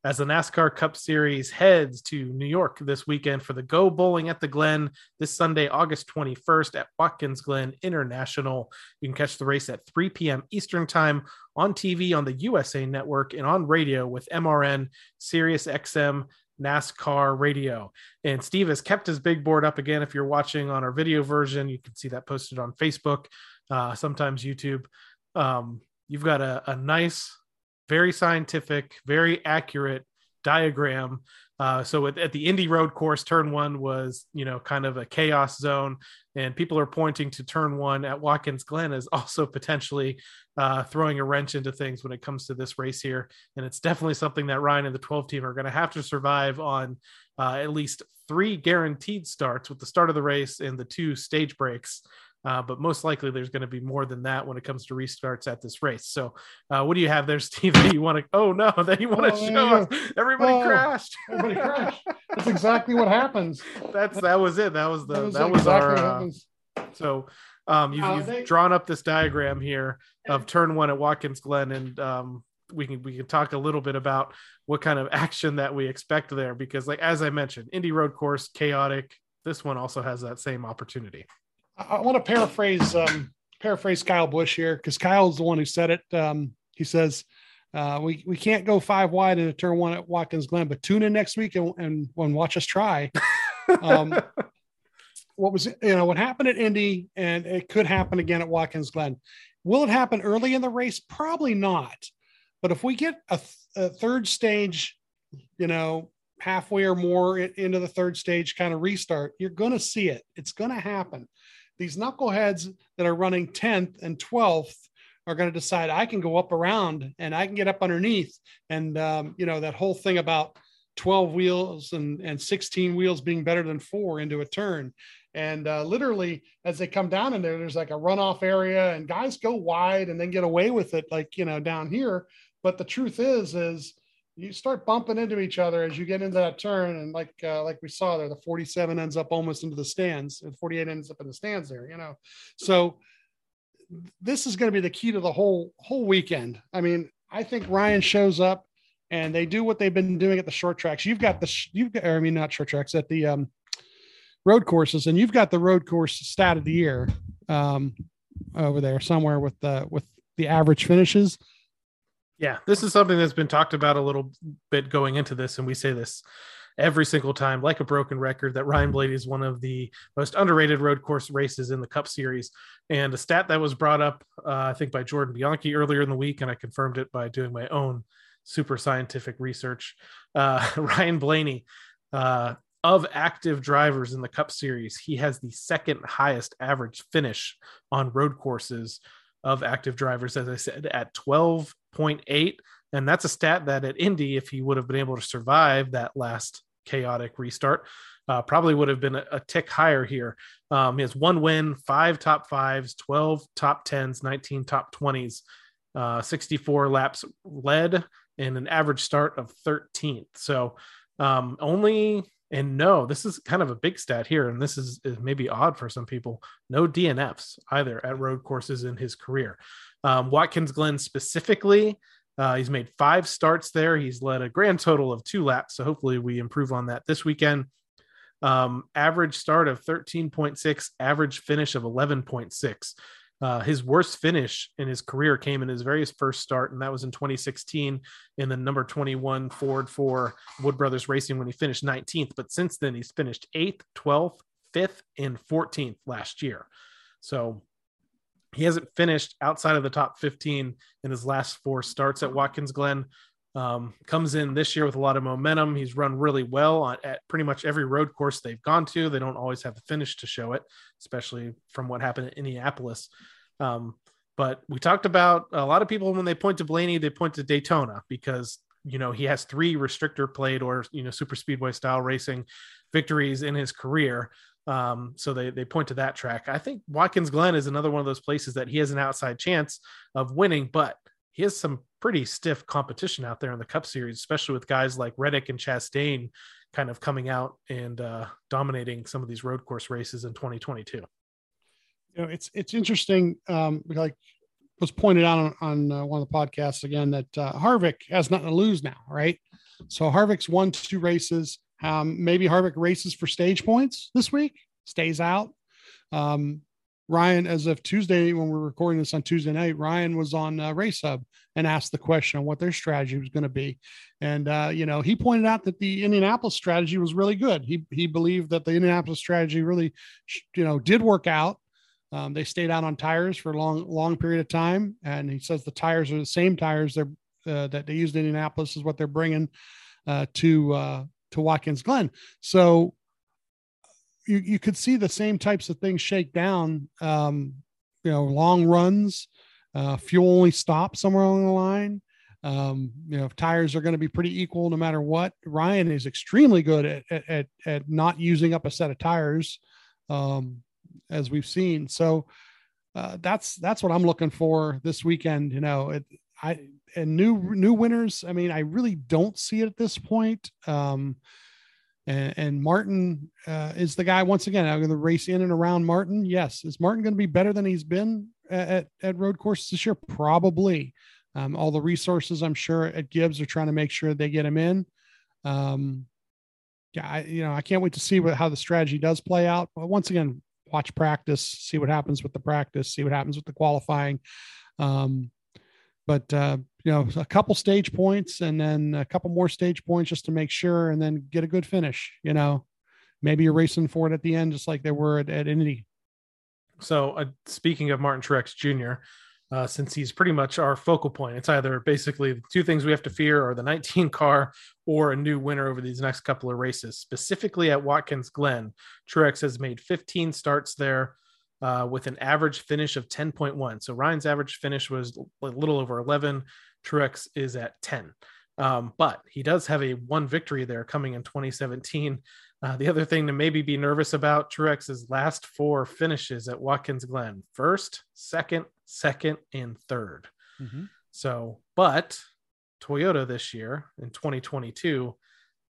As the NASCAR Cup Series heads to New York this weekend for the Go Bowling at the Glen this Sunday, August 21st at Watkins Glen International. You can catch the race at 3 p.m. Eastern Time on TV on the USA Network and on radio with MRN, Sirius XM, NASCAR radio. And Steve has kept his big board up again. If you're watching on our video version, you can see that posted on Facebook, uh, sometimes YouTube. um, you've got a, a nice, very scientific, very accurate diagram. Uh, so at, at, the Indy Road course, turn one was, you know, kind of a chaos zone, and people are pointing to turn one at Watkins Glen as [LAUGHS] also potentially uh, throwing a wrench into things when it comes to this race here. And it's definitely something that Ryan and the 12 team are going to have to survive on uh, at least three guaranteed starts with the start of the race and the two stage breaks. Uh, but most likely there's going to be more than that when it comes to restarts at this race. So, uh, what do you have there, [LAUGHS] Steve? That you want to? Oh no, that you want to oh, show us? Everybody oh, crashed. Everybody crashed. [LAUGHS] That's exactly what happens. That's that was it. That was the that was, that was exactly our. Uh, so, um, you've, you've they, drawn up this diagram here of turn one at Watkins Glen, and um, we can we can talk a little bit about what kind of action that we expect there because, like as I mentioned, Indy Road Course chaotic. This one also has that same opportunity. I want to paraphrase um, paraphrase Kyle Busch here because Kyle's the one who said it. Um, he says, uh, "We we can't go five wide in a turn one at Watkins Glen, but tune in next week and and, and watch us try." Um, [LAUGHS] what was you know what happened at Indy, and it could happen again at Watkins Glen. Will it happen early in the race? Probably not. But if we get a, th- a third stage, you know, halfway or more into the third stage kind of restart, you're going to see it. It's going to happen these knuckleheads that are running 10th and 12th are going to decide I can go up around and I can get up underneath. And, um, you know, that whole thing about 12 wheels and, and 16 wheels being better than four into a turn. And uh, literally, as they come down in there, there's like a runoff area, and guys go wide and then get away with it, like, you know, down here. But the truth is, is you start bumping into each other as you get into that turn and like uh, like we saw there the 47 ends up almost into the stands and 48 ends up in the stands there you know? So this is going to be the key to the whole whole weekend. I mean i think ryan shows up and they do what they've been doing at the short tracks. You've got the you've got i mean not short tracks at the um road courses and you've got the road course stat of the year um over there somewhere with the with the average finishes yeah, this is something that's been talked about a little bit going into this, and we say this every single time, like a broken record, that Ryan Blaney is one of the most underrated road course races in the Cup Series. And a stat that was brought up, uh, I think, by Jordan Bianchi earlier in the week, and I confirmed it by doing my own super scientific research. Uh, [LAUGHS] Ryan Blaney, uh, of active drivers in the Cup Series, he has the second highest average finish on road courses of active drivers, as I said, at 12.8. And that's a stat that at Indy, if he would have been able to survive that last chaotic restart, uh, probably would have been a, a tick higher here. Um, he has one win, five top fives, 12 top 10s, 19 top 20s, uh, 64 laps led, and an average start of 13th. So um, only and no, this is kind of a big stat here, and this is, is maybe odd for some people. No DNFs either at road courses in his career. Um, Watkins Glen specifically, uh, he's made five starts there. He's led a grand total of two laps, so hopefully we improve on that this weekend. Um, average start of 13.6, average finish of 11.6. Uh, his worst finish in his career came in his very first start, and that was in 2016 in the number 21 Ford for Wood Brothers Racing when he finished 19th. But since then, he's finished 8th, 12th, 5th, and 14th last year. So he hasn't finished outside of the top 15 in his last four starts at Watkins Glen. Um, comes in this year with a lot of momentum. He's run really well on, at pretty much every road course they've gone to. They don't always have the finish to show it, especially from what happened in Indianapolis. Um, but we talked about a lot of people when they point to Blaney, they point to Daytona because you know he has three restrictor plate or you know super speedway style racing victories in his career. Um, so they they point to that track. I think Watkins Glen is another one of those places that he has an outside chance of winning, but he has some pretty stiff competition out there in the Cup Series, especially with guys like Reddick and Chastain kind of coming out and uh, dominating some of these road course races in 2022. You know, it's it's interesting. Um, like was pointed out on, on uh, one of the podcasts again that uh, Harvick has nothing to lose now, right? So Harvick's won two races. Um, maybe Harvick races for stage points this week, stays out. Um, Ryan, as of Tuesday, when we're recording this on Tuesday night, Ryan was on uh, Race Hub and asked the question on what their strategy was going to be. And, uh, you know, he pointed out that the Indianapolis strategy was really good. He, he believed that the Indianapolis strategy really, you know, did work out. Um, they stayed out on tires for a long, long period of time, and he says the tires are the same tires uh, that they used in Indianapolis is what they're bringing uh, to uh, to Watkins Glen. So you you could see the same types of things shake down. Um, you know, long runs, uh, fuel only stop somewhere along the line. Um, you know, if tires are going to be pretty equal no matter what. Ryan is extremely good at at, at not using up a set of tires, um, as we've seen. So uh, that's that's what I'm looking for this weekend. You know, it, I and new new winners. I mean, I really don't see it at this point. Um, and, and Martin uh, is the guy once again. I'm going to race in and around Martin. Yes, is Martin going to be better than he's been at at road courses this year? Probably. Um, all the resources I'm sure at Gibbs are trying to make sure they get him in. Um, yeah, I, you know, I can't wait to see what how the strategy does play out. But once again, watch practice, see what happens with the practice, see what happens with the qualifying. Um, but uh, you know, a couple stage points and then a couple more stage points just to make sure, and then get a good finish. You know, maybe you're racing for it at the end, just like they were at, at Indy. So, uh, speaking of Martin Truex Jr., uh, since he's pretty much our focal point, it's either basically the two things we have to fear are the 19 [LAUGHS] car or a new winner over these next couple of races. Specifically at Watkins Glen, Truex has made 15 starts there. Uh, with an average finish of 10.1. So Ryan's average finish was a little over 11. Truex is at 10. Um, but he does have a one victory there coming in 2017. Uh, the other thing to maybe be nervous about Truex's last four finishes at Watkins Glen first, second, second, and 3rd Mm-hmm. So, but Toyota this year in 2022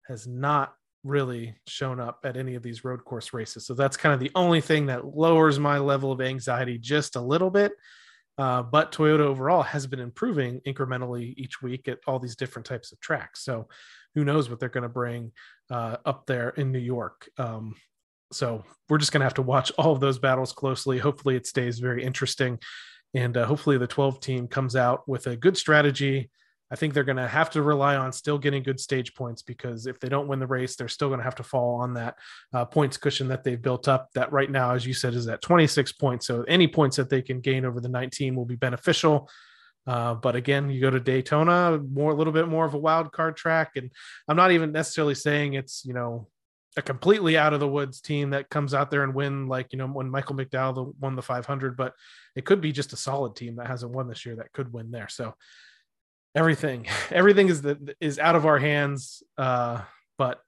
has not really shown up at any of these road course races. So that's kind of the only thing that lowers my level of anxiety just a little bit. Uh, but Toyota overall has been improving incrementally each week at all these different types of tracks. So who knows what they're going to bring uh, up there in New York. Um, so we're just going to have to watch all of those battles closely. Hopefully, it stays very interesting. And uh, hopefully, the 12 team comes out with a good strategy I think they're going to have to rely on still getting good stage points because if they don't win the race, they're still going to have to fall on that uh, points cushion that they've built up. That right now, as you said, is at 26 points. So any points that they can gain over the 19 will be beneficial. Uh, but again, you go to Daytona, more a little bit more of a wild card track, and I'm not even necessarily saying it's you know a completely out of the woods team that comes out there and win like you know when Michael McDowell won the 500, but it could be just a solid team that hasn't won this year that could win there. So everything [LAUGHS] everything is the is out of our hands uh but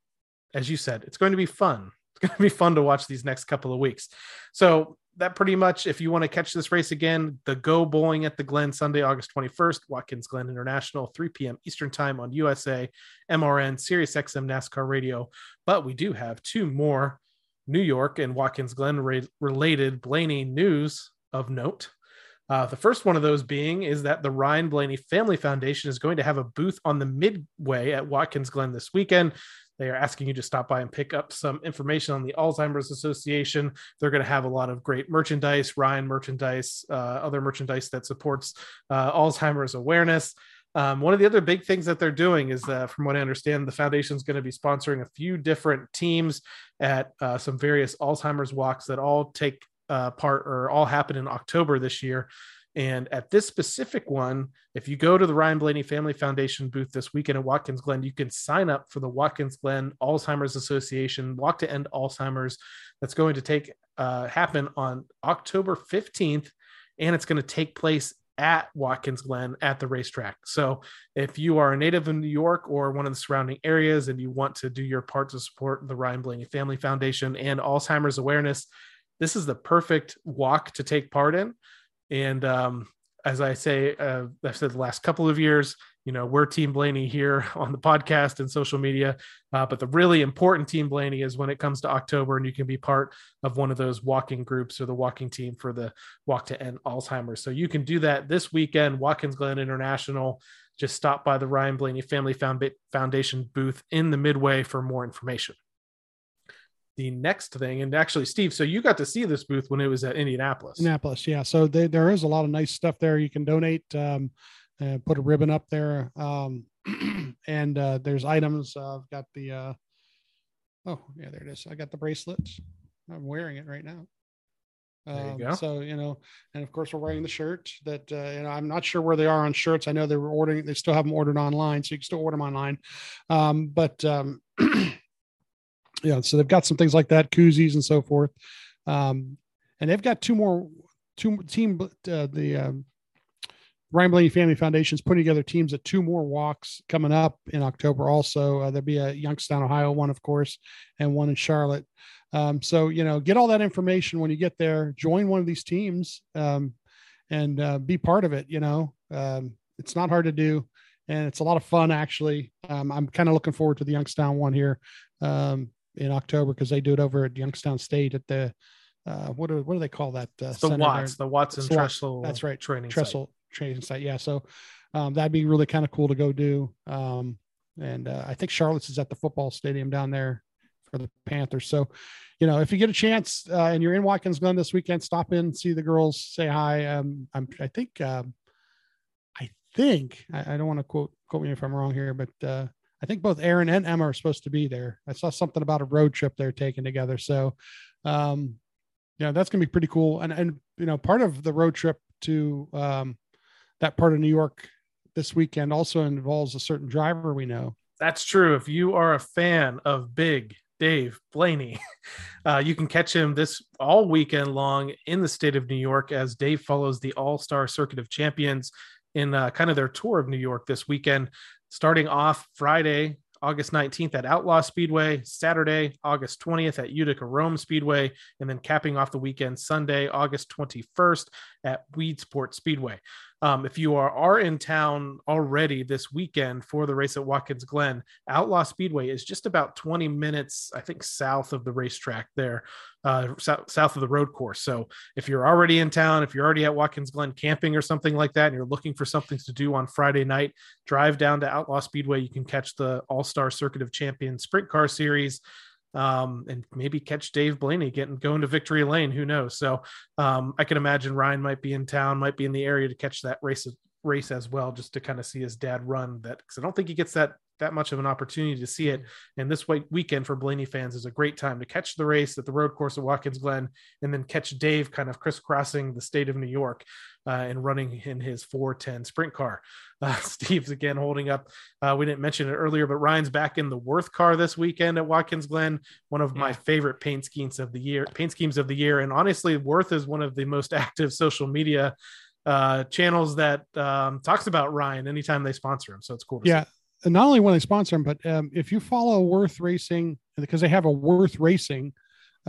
as you said it's going to be fun. [LAUGHS] It's going to be fun to watch these next couple of weeks. So that pretty much if you want to catch this race again the go bowling at the glen sunday august 21st watkins glen international 3 p.m eastern time on usa mrn sirius xm nascar radio. But we do have two more new york and watkins glen re- related blaney news of note uh, the first one of those being is that the Ryan Blaney Family Foundation is going to have a booth on the Midway at Watkins Glen this weekend. They are asking you to stop by and pick up some information on the Alzheimer's Association. They're going to have a lot of great merchandise, Ryan merchandise, uh, other merchandise that supports uh, Alzheimer's awareness. Um, one of the other big things that they're doing is, uh, from what I understand, the foundation is going to be sponsoring a few different teams at uh, some various Alzheimer's walks that all take uh, part or all happen in October this year. And at this specific one, if you go to the Ryan Blaney Family Foundation booth this weekend at Watkins Glen, you can sign up for the Watkins Glen Alzheimer's Association Walk to End Alzheimer's. That's going to take uh, happen on October 15th, and it's going to take place at Watkins Glen at the racetrack. So if you are a native of New York or one of the surrounding areas and you want to do your part to support the Ryan Blaney Family Foundation and Alzheimer's awareness, this is the perfect walk to take part in. And um, as I say, uh, I've said the last couple of years, you know, we're Team Blaney here [LAUGHS] on the podcast and social media. Uh, but the really important Team Blaney is when it comes to October, and you can be part of one of those walking groups or the walking team for the Walk to End Alzheimer's. So you can do that this weekend, Watkins Glen International. Just stop by the Ryan Blaney Family Foundation booth in the Midway for more information the next thing. And actually steve so you got to see this booth when it was at indianapolis. Indianapolis yeah. So they, there is a lot of nice stuff there. You can donate um, uh, put a ribbon up there um, [CLEARS THROAT] and uh, there's items. Uh, i've got the uh, oh yeah there it is. I got the bracelets. I'm wearing it right now. You Um, go. So you know, and of course we're wearing the shirt that uh, you know I'm not sure where they are on shirts. I know they were ordering; they still have them ordered online, so you can still order them online. Um, but um, [CLEARS THROAT] yeah, so they've got some things like that, koozies and so forth. Um, and they've got two more two team uh, the um, Ryan Blaney Family Foundation is putting together teams at two more walks coming up in October. Also, uh, there'll be a Youngstown, Ohio one, of course, and one in Charlotte. Um, so you know, get all that information when you get there. Join one of these teams um, and uh, be part of it. You know, um, it's not hard to do, and it's a lot of fun. Actually, um, I'm kind of looking forward to the Youngstown one here um, in October because they do it over at Youngstown State at the uh, what do what do they call that? Uh, the? Watts, the Watson Watts. Tressel. That's right. Training site. training site. Yeah. So um, that'd be really kind of cool to go do. Um, and uh, I think Charlotte's is at the football stadium down there for the Panthers. So, you know, if you get a chance uh, and you're in Watkins Glen this weekend, stop in, see the girls, say hi. Um, I'm, I think, um, I think, I, I don't want to quote, quote me if I'm wrong here, but uh, I think both Aaron and Emma are supposed to be there. I saw something about a road trip they're taking together. So, um, yeah, that's gonna be pretty cool. And and you know, part of the road trip to um, that part of New York this weekend also involves a certain driver we know. That's true. If you are a fan of Big Dave Blaney, [LAUGHS] uh, you can catch him this all weekend long in the state of New York as Dave follows the All Star Circuit of Champions in uh, kind of their tour of New York this weekend, starting off Friday, August 19th at Outlaw Speedway, Saturday, August 20th at Utica Rome Speedway, and then capping off the weekend Sunday, August 21st at Weedsport Speedway. Um, if you are, are in town already this weekend for the race at Watkins Glen, Outlaw Speedway is just about 20 minutes, I think, south of the racetrack there, uh, south, south of the road course. So if you're already in town, if you're already at Watkins Glen camping or something like that, and you're looking for something to do on Friday night, drive down to Outlaw Speedway. You can catch the All Star Circuit of Champions Sprint Car Series um, and maybe catch Dave Blaney getting going to victory lane. Who knows? So um, I can imagine Ryan might be in town, might be in the area to catch that race race as well, just to kind of see his dad run that. Because I don't think he gets that that much of an opportunity to see it. And this week, weekend for Blaney fans is a great time to catch the race at the road course at Watkins Glen, and then catch Dave kind of crisscrossing the state of New York uh, and running in his 410 sprint car. [LAUGHS] Uh, Steve's again holding up. Uh, we didn't mention it earlier, but Ryan's back in the Worth car this weekend at Watkins Glen, one of my favorite paint schemes of the year. Paint schemes of the year, and honestly, Worth is one of the most active social media uh, channels that um, talks about Ryan anytime they sponsor him. So it's cool. Yeah. And not only when they sponsor him, but um, if you follow Worth Racing, because they have a Worth Racing,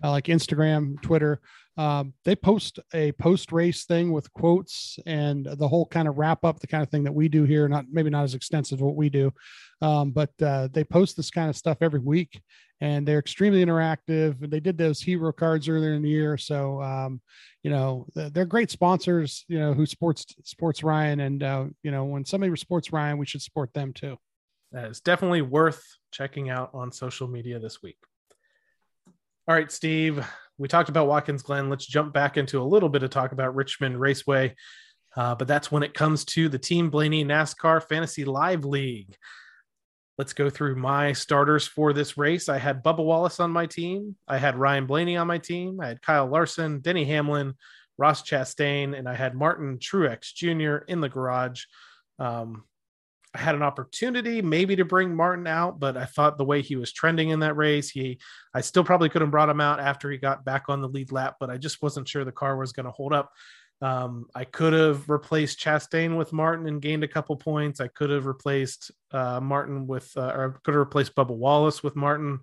uh, like Instagram, Twitter, um, they post a post race thing with quotes and the whole kind of wrap up, the kind of thing that we do here. Not maybe not as extensive as what we do, um, but uh, they post this kind of stuff every week, and they're extremely interactive. And they did those hero cards earlier in the year, so um, you know they're great sponsors. You know who sports sports Ryan, and uh, you know when somebody supports Ryan, we should support them too. that is definitely worth checking out on social media this week. All right, Steve, we talked about Watkins Glen. Let's jump back into a little bit of talk about Richmond Raceway. Uh, but that's when it comes to the Team Blaney NASCAR Fantasy Live League. Let's go through my starters for this race. I had Bubba Wallace on my team. I had Ryan Blaney on my team. I had Kyle Larson, Denny Hamlin, Ross Chastain, and I had Martin Truex Jr. in the garage. Um, I had an opportunity maybe to bring Martin out, but I thought the way he was trending in that race, he I still probably could have brought him out after he got back on the lead lap, but I just wasn't sure the car was going to hold up. Um, I could have replaced Chastain with Martin and gained a couple points. I could have replaced uh, Martin with, uh, or could have replaced Bubba Wallace with Martin,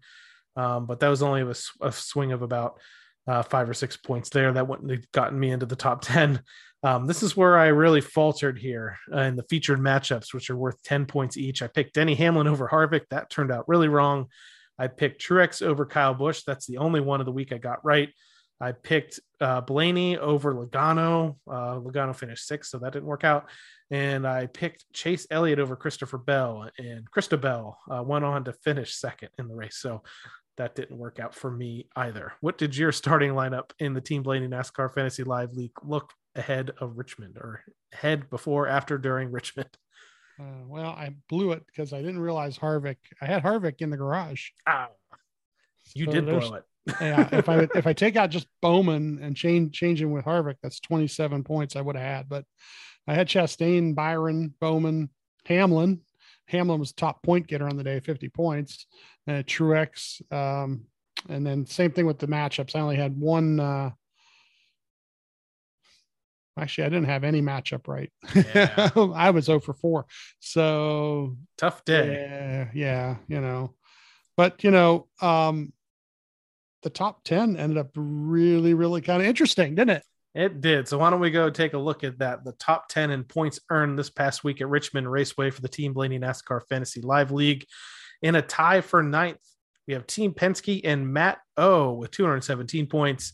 um, but that was only a swing of about uh, five or six points there. That wouldn't have gotten me into the top [LAUGHS] 10. Um, this is where I really faltered here uh, in the featured matchups, which are worth 10 points each. I picked Denny Hamlin over Harvick. That turned out really wrong. I picked Truex over Kyle Busch. That's the only one of the week I got right. I picked uh, Blaney over Logano. Uh, Logano finished sixth, so that didn't work out. And I picked Chase Elliott over Christopher Bell, and Christopher Bell uh, went on to finish second in the race. So that didn't work out for me either. What did your starting lineup in the Team Blaney NASCAR Fantasy Live League look ahead of Richmond, or ahead before, after, during Richmond? [LAUGHS] Uh, well, I blew it because I didn't realize Harvick. I had Harvick in the garage. Ah, you So did blow it. [LAUGHS] yeah, if I if I take out just Bowman and change changing with Harvick, that's 27 points I would have had. But I had Chastain, Byron, Bowman, Hamlin. Hamlin was top point getter on the day, 50 points. Uh, Truex, um, and then same thing with the matchups. I only had one. Uh, actually, I didn't have any matchup right. Yeah. [LAUGHS] I was over 4. So Tough day. yeah, yeah, you know, but you know, um, the top 10 ended up really, really kind of interesting, didn't it? It did. So why don't we go take a look at that? The top 10 in points earned this past week at Richmond Raceway for the Team Blaney NASCAR Fantasy Live League. In a tie for ninth, we have Team Penske and Matt O with 217 points.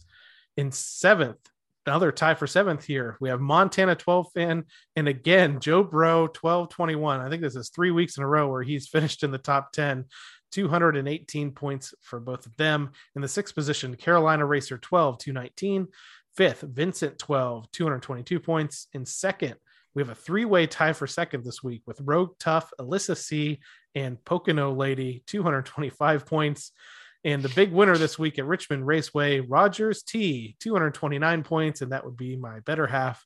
In seventh, another tie for seventh here. We have Montana 12 fan and again Joe Bro 12 21. I think this is three weeks in a row where he's [LAUGHS] finished in the top 10. 218 points for both of them. In the sixth position, Carolina Racer 12, 219. Fifth, Vincent 12, 222 points. In second, we have a three way tie for second this week with Rogue Tough, Alyssa C, and Pocono Lady, 225 points. And the big winner this week at Richmond Raceway, Rogers T, 229 points. And that would be my better half,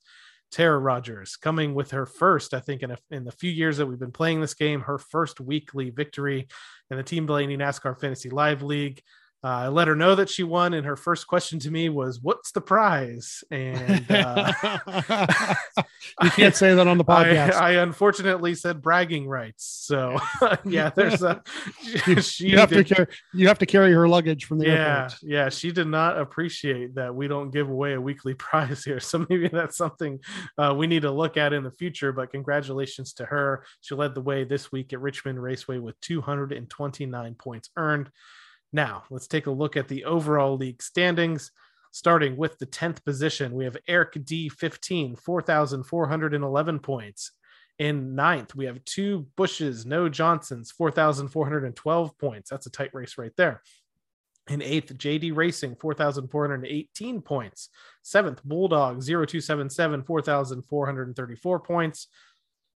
Tara Rogers, coming with her first, I think, in, a, in the few years that we've been playing this game, her first weekly victory in the Team Blaney NASCAR Fantasy Live League. Uh, I let her know that she won, and her first question to me was, "What's the prize?" And uh, [LAUGHS] you can't say that on the [LAUGHS] podcast. I, I unfortunately said bragging rights. So [LAUGHS] yeah, there's a she you have to carry you have to carry her luggage from the yeah, airport. yeah, she did not appreciate that we don't give away a weekly prize here. So maybe that's something uh, we need to look at in the future. But congratulations to her. She led the way this week at Richmond Raceway with 229 points earned. Now, let's take a look at the overall league standings. Starting with the 10th position, we have Eric D 15, 4,411 points. In ninth, we have two Bushes, no Johnsons, 4,412 points. That's a tight race right there. In eighth, JD Racing, 4,418 points. Seventh, Bulldog, 0277, 4,434 points.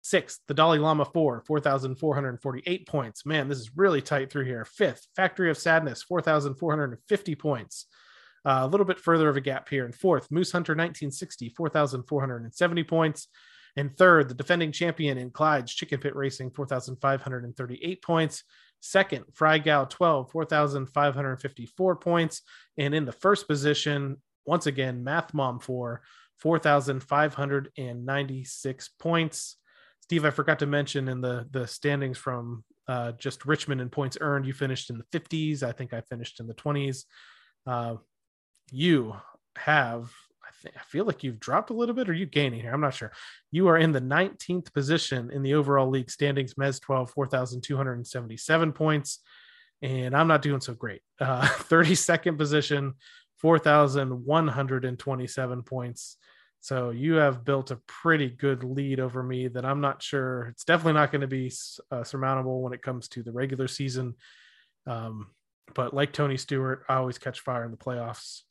Sixth, the Dalai Lama 4, 4,448 points. Man, this is really tight through here. Fifth, Factory of Sadness, 4,450 points. Uh, a little bit further of a gap here. And fourth, Moose Hunter 1960, 4,470 points. And third, the defending champion in Clyde's Chicken Pit Racing, 4,538 points. Second, Fry Gal 12, 4,554 points. And in the first position, once again, Math Mom 4, 4,596 points. Steve, I forgot to mention in the the standings from uh, just Richmond and points earned, you finished in the 50s. I think I finished in the 20s. Uh, you have, I think, I feel like you've dropped a little bit. Or are you gaining here? I'm not sure. You are in the 19th position in the overall league standings. Mez 12, 4,277 points, and I'm not doing so great. Uh, [LAUGHS] 32nd position, 4,127 points. So you have built a pretty good lead over me that I'm not sure. It's definitely not going to be uh, surmountable when it comes to the regular season. Um, but like Tony Stewart, I always catch fire in the playoffs.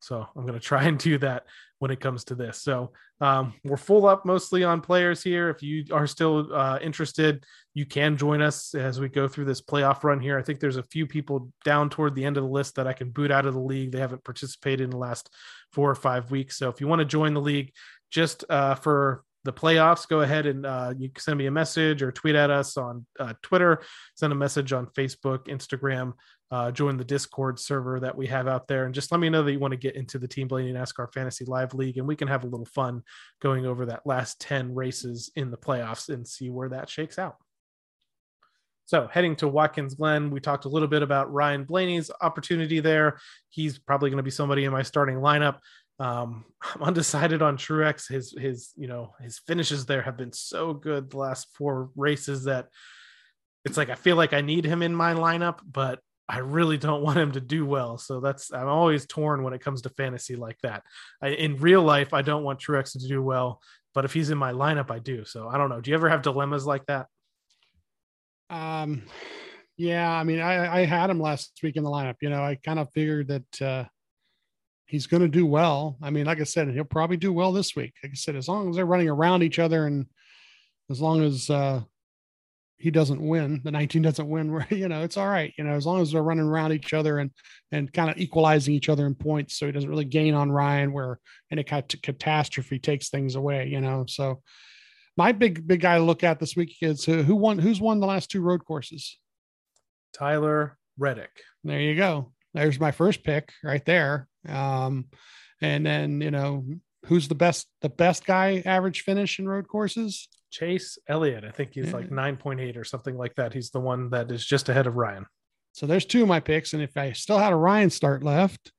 So I'm going to try and do that when it comes to this. So um, we're full up mostly on players here. If you are still uh, interested, you can join us as we go through this playoff run here. I think there's a few people down toward the end of the list that I can boot out of the league. They haven't participated in the last four or five weeks. So if you want to join the league just uh, for the playoffs, go ahead and uh, you can send me a message or tweet at us on uh, Twitter, send a message on Facebook, Instagram, uh, join the Discord server that we have out there, and just let me know that you want to get into the Team Blaney NASCAR Fantasy Live League, and we can have a little fun going over that last 10 races in the playoffs and see where that shakes out. So, heading to Watkins Glen, we talked a little bit about Ryan Blaney's opportunity there. He's probably going to be somebody in my starting lineup. Um, [LAUGHS] I'm undecided on Truex. His his you know his finishes there have been so good the last four races that it's like I feel like I need him in my lineup, but I really don't want him to do well. So that's I'm always torn when it comes to fantasy like that. I, in real life, I don't want Truex to do well, but if he's in my lineup, I do. So I don't know. Do you ever have dilemmas like that? Um, yeah, I mean, I, I had him last week in the lineup. You know, I kind of figured that uh, he's going to do well. I mean, like I said, he'll probably do well this week. Like I said, as long as they're running around each other and as long as uh, he doesn't win, the 19 doesn't win, [LAUGHS] you know, it's all right. You know, as long as they're running around each other and and kind of equalizing each other in points, so he doesn't really gain on Ryan where any kind of catastrophe takes things away. You know, so my big big guy to look at this week is who, who won who's won the last two road courses. Tyler Reddick. There you go. There's my first pick right there. Um, and then you know who's the best the best guy average finish in road courses Chase Elliott. I think he's like 9.8 or something like that. He's the one that is just ahead of Ryan. so there's two of my picks and if i still had a ryan start left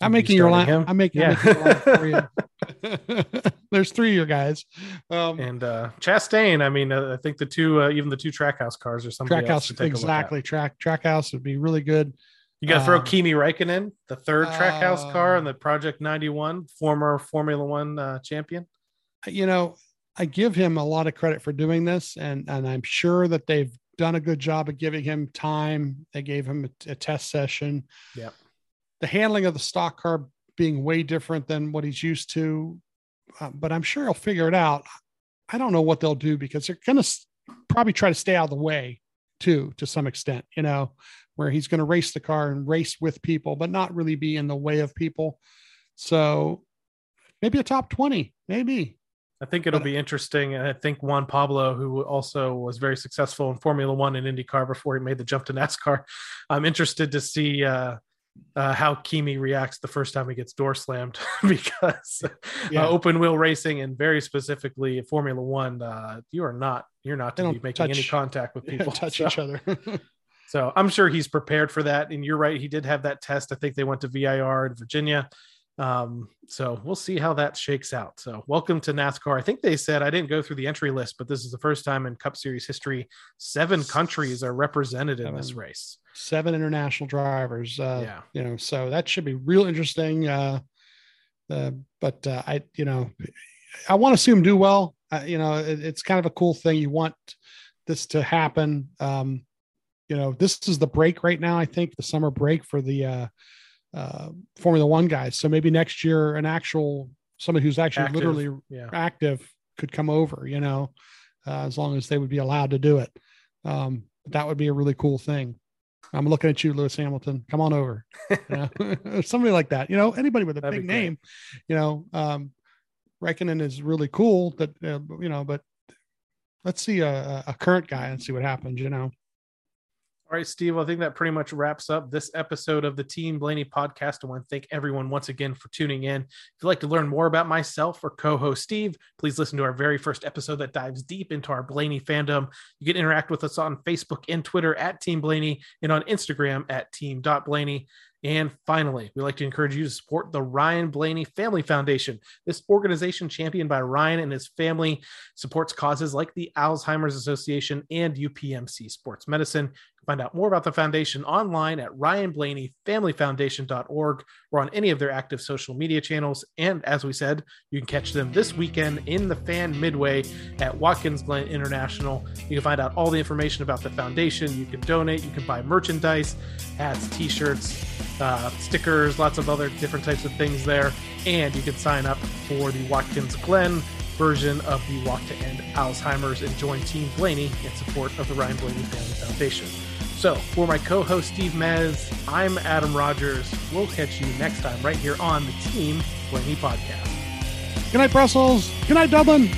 i'm making your line i'm making, Yeah. I'm making your line for you. [LAUGHS] [LAUGHS] there's three of your guys um And uh Chastain, I mean, uh, I think the two, uh, even the two Trackhouse cars or something. trackhouse exactly track trackhouse would be really good You got to throw Um, Kimi Räikkönen, the third Trackhouse car uh, in the Project 91, former Formula One uh, champion. you know, I give him a lot of credit for doing this, and and I'm sure that they've done a good job of giving him time. They gave him a, a test session. Yeah. The handling of the stock car being way different than what he's used to, uh, but I'm sure he'll figure it out. I don't know what they'll do because they're going to probably try to stay out of the way too, to some extent. You know, where he's going to race the car and race with people, but not really be in the way of people. So maybe a top 20, maybe. I think it'll But- be interesting. And I think Juan Pablo, who also was very successful in Formula One and IndyCar before he made the jump to NASCAR, [LAUGHS] I'm interested to see uh, uh, how Kimi reacts the first time he gets door slammed [LAUGHS] because Yeah. uh, open wheel racing and very specifically Formula One, uh, you are not you're not to be making any contact with [LAUGHS] people. touch So- each other. So I'm sure he's prepared for that. And you're right, he did have that test. I think they went to VIR in Virginia. Um, so we'll see how that shakes out. So welcome to NASCAR. I think they said I didn't go through the entry list, but this is the first time in Cup Series history seven countries are represented in this race. Seven international drivers. Uh, yeah. you know, so that should be real interesting. Uh, uh, but uh, I, you know, I want to see him do well. Uh, you know, it, it's kind of a cool thing. You want this to happen. Um, you know, this is the break right now. I think the summer break for the uh, uh, Formula One guys. So maybe next year, an actual somebody who's actually Active. literally Yeah. active could come over. You know, uh, as long as they would be allowed to do it. Um, that would be a really cool thing. I'm looking at you, Lewis Hamilton. Come on over. [LAUGHS] You know? [LAUGHS] Somebody like that. You know, anybody with a That'd big name. You know, um, Raikkonen is really cool. That uh, you know, but let's see a, a current guy and see what happens. You know. All right, Steve, I think that pretty much wraps up this episode of the Team Blaney podcast. I want to thank everyone once again for tuning in. If you'd like to learn more about myself or co host Steve, please listen to our very first episode that dives deep into our Blaney fandom. You can interact with us on Facebook and Twitter at Team Blaney and on Instagram at team.blaney. And finally, we'd like to encourage you to support the Ryan Blaney Family Foundation. This organization, championed by Ryan and his family, supports causes like the Alzheimer's Association and UPMC Sports Medicine. Find out more about the foundation online at ryanblaneyfamilyfoundation.org or on any of their active social media channels. And as we said, you can catch them this weekend in the fan midway at Watkins Glen International. You can find out all the information about the foundation. You can donate, you can buy merchandise, hats, t shirts, uh, stickers, lots of other different types of things there. And you can sign up for the Watkins Glen version of the Walk to End Alzheimer's and join Team Blaney in support of the Ryan Blaney Family Foundation. So, for my co host Steve Mez, I'm Adam Rogers. We'll catch you next time right here on the Team Blaney podcast. Good night, Brussels. Good night, Dublin.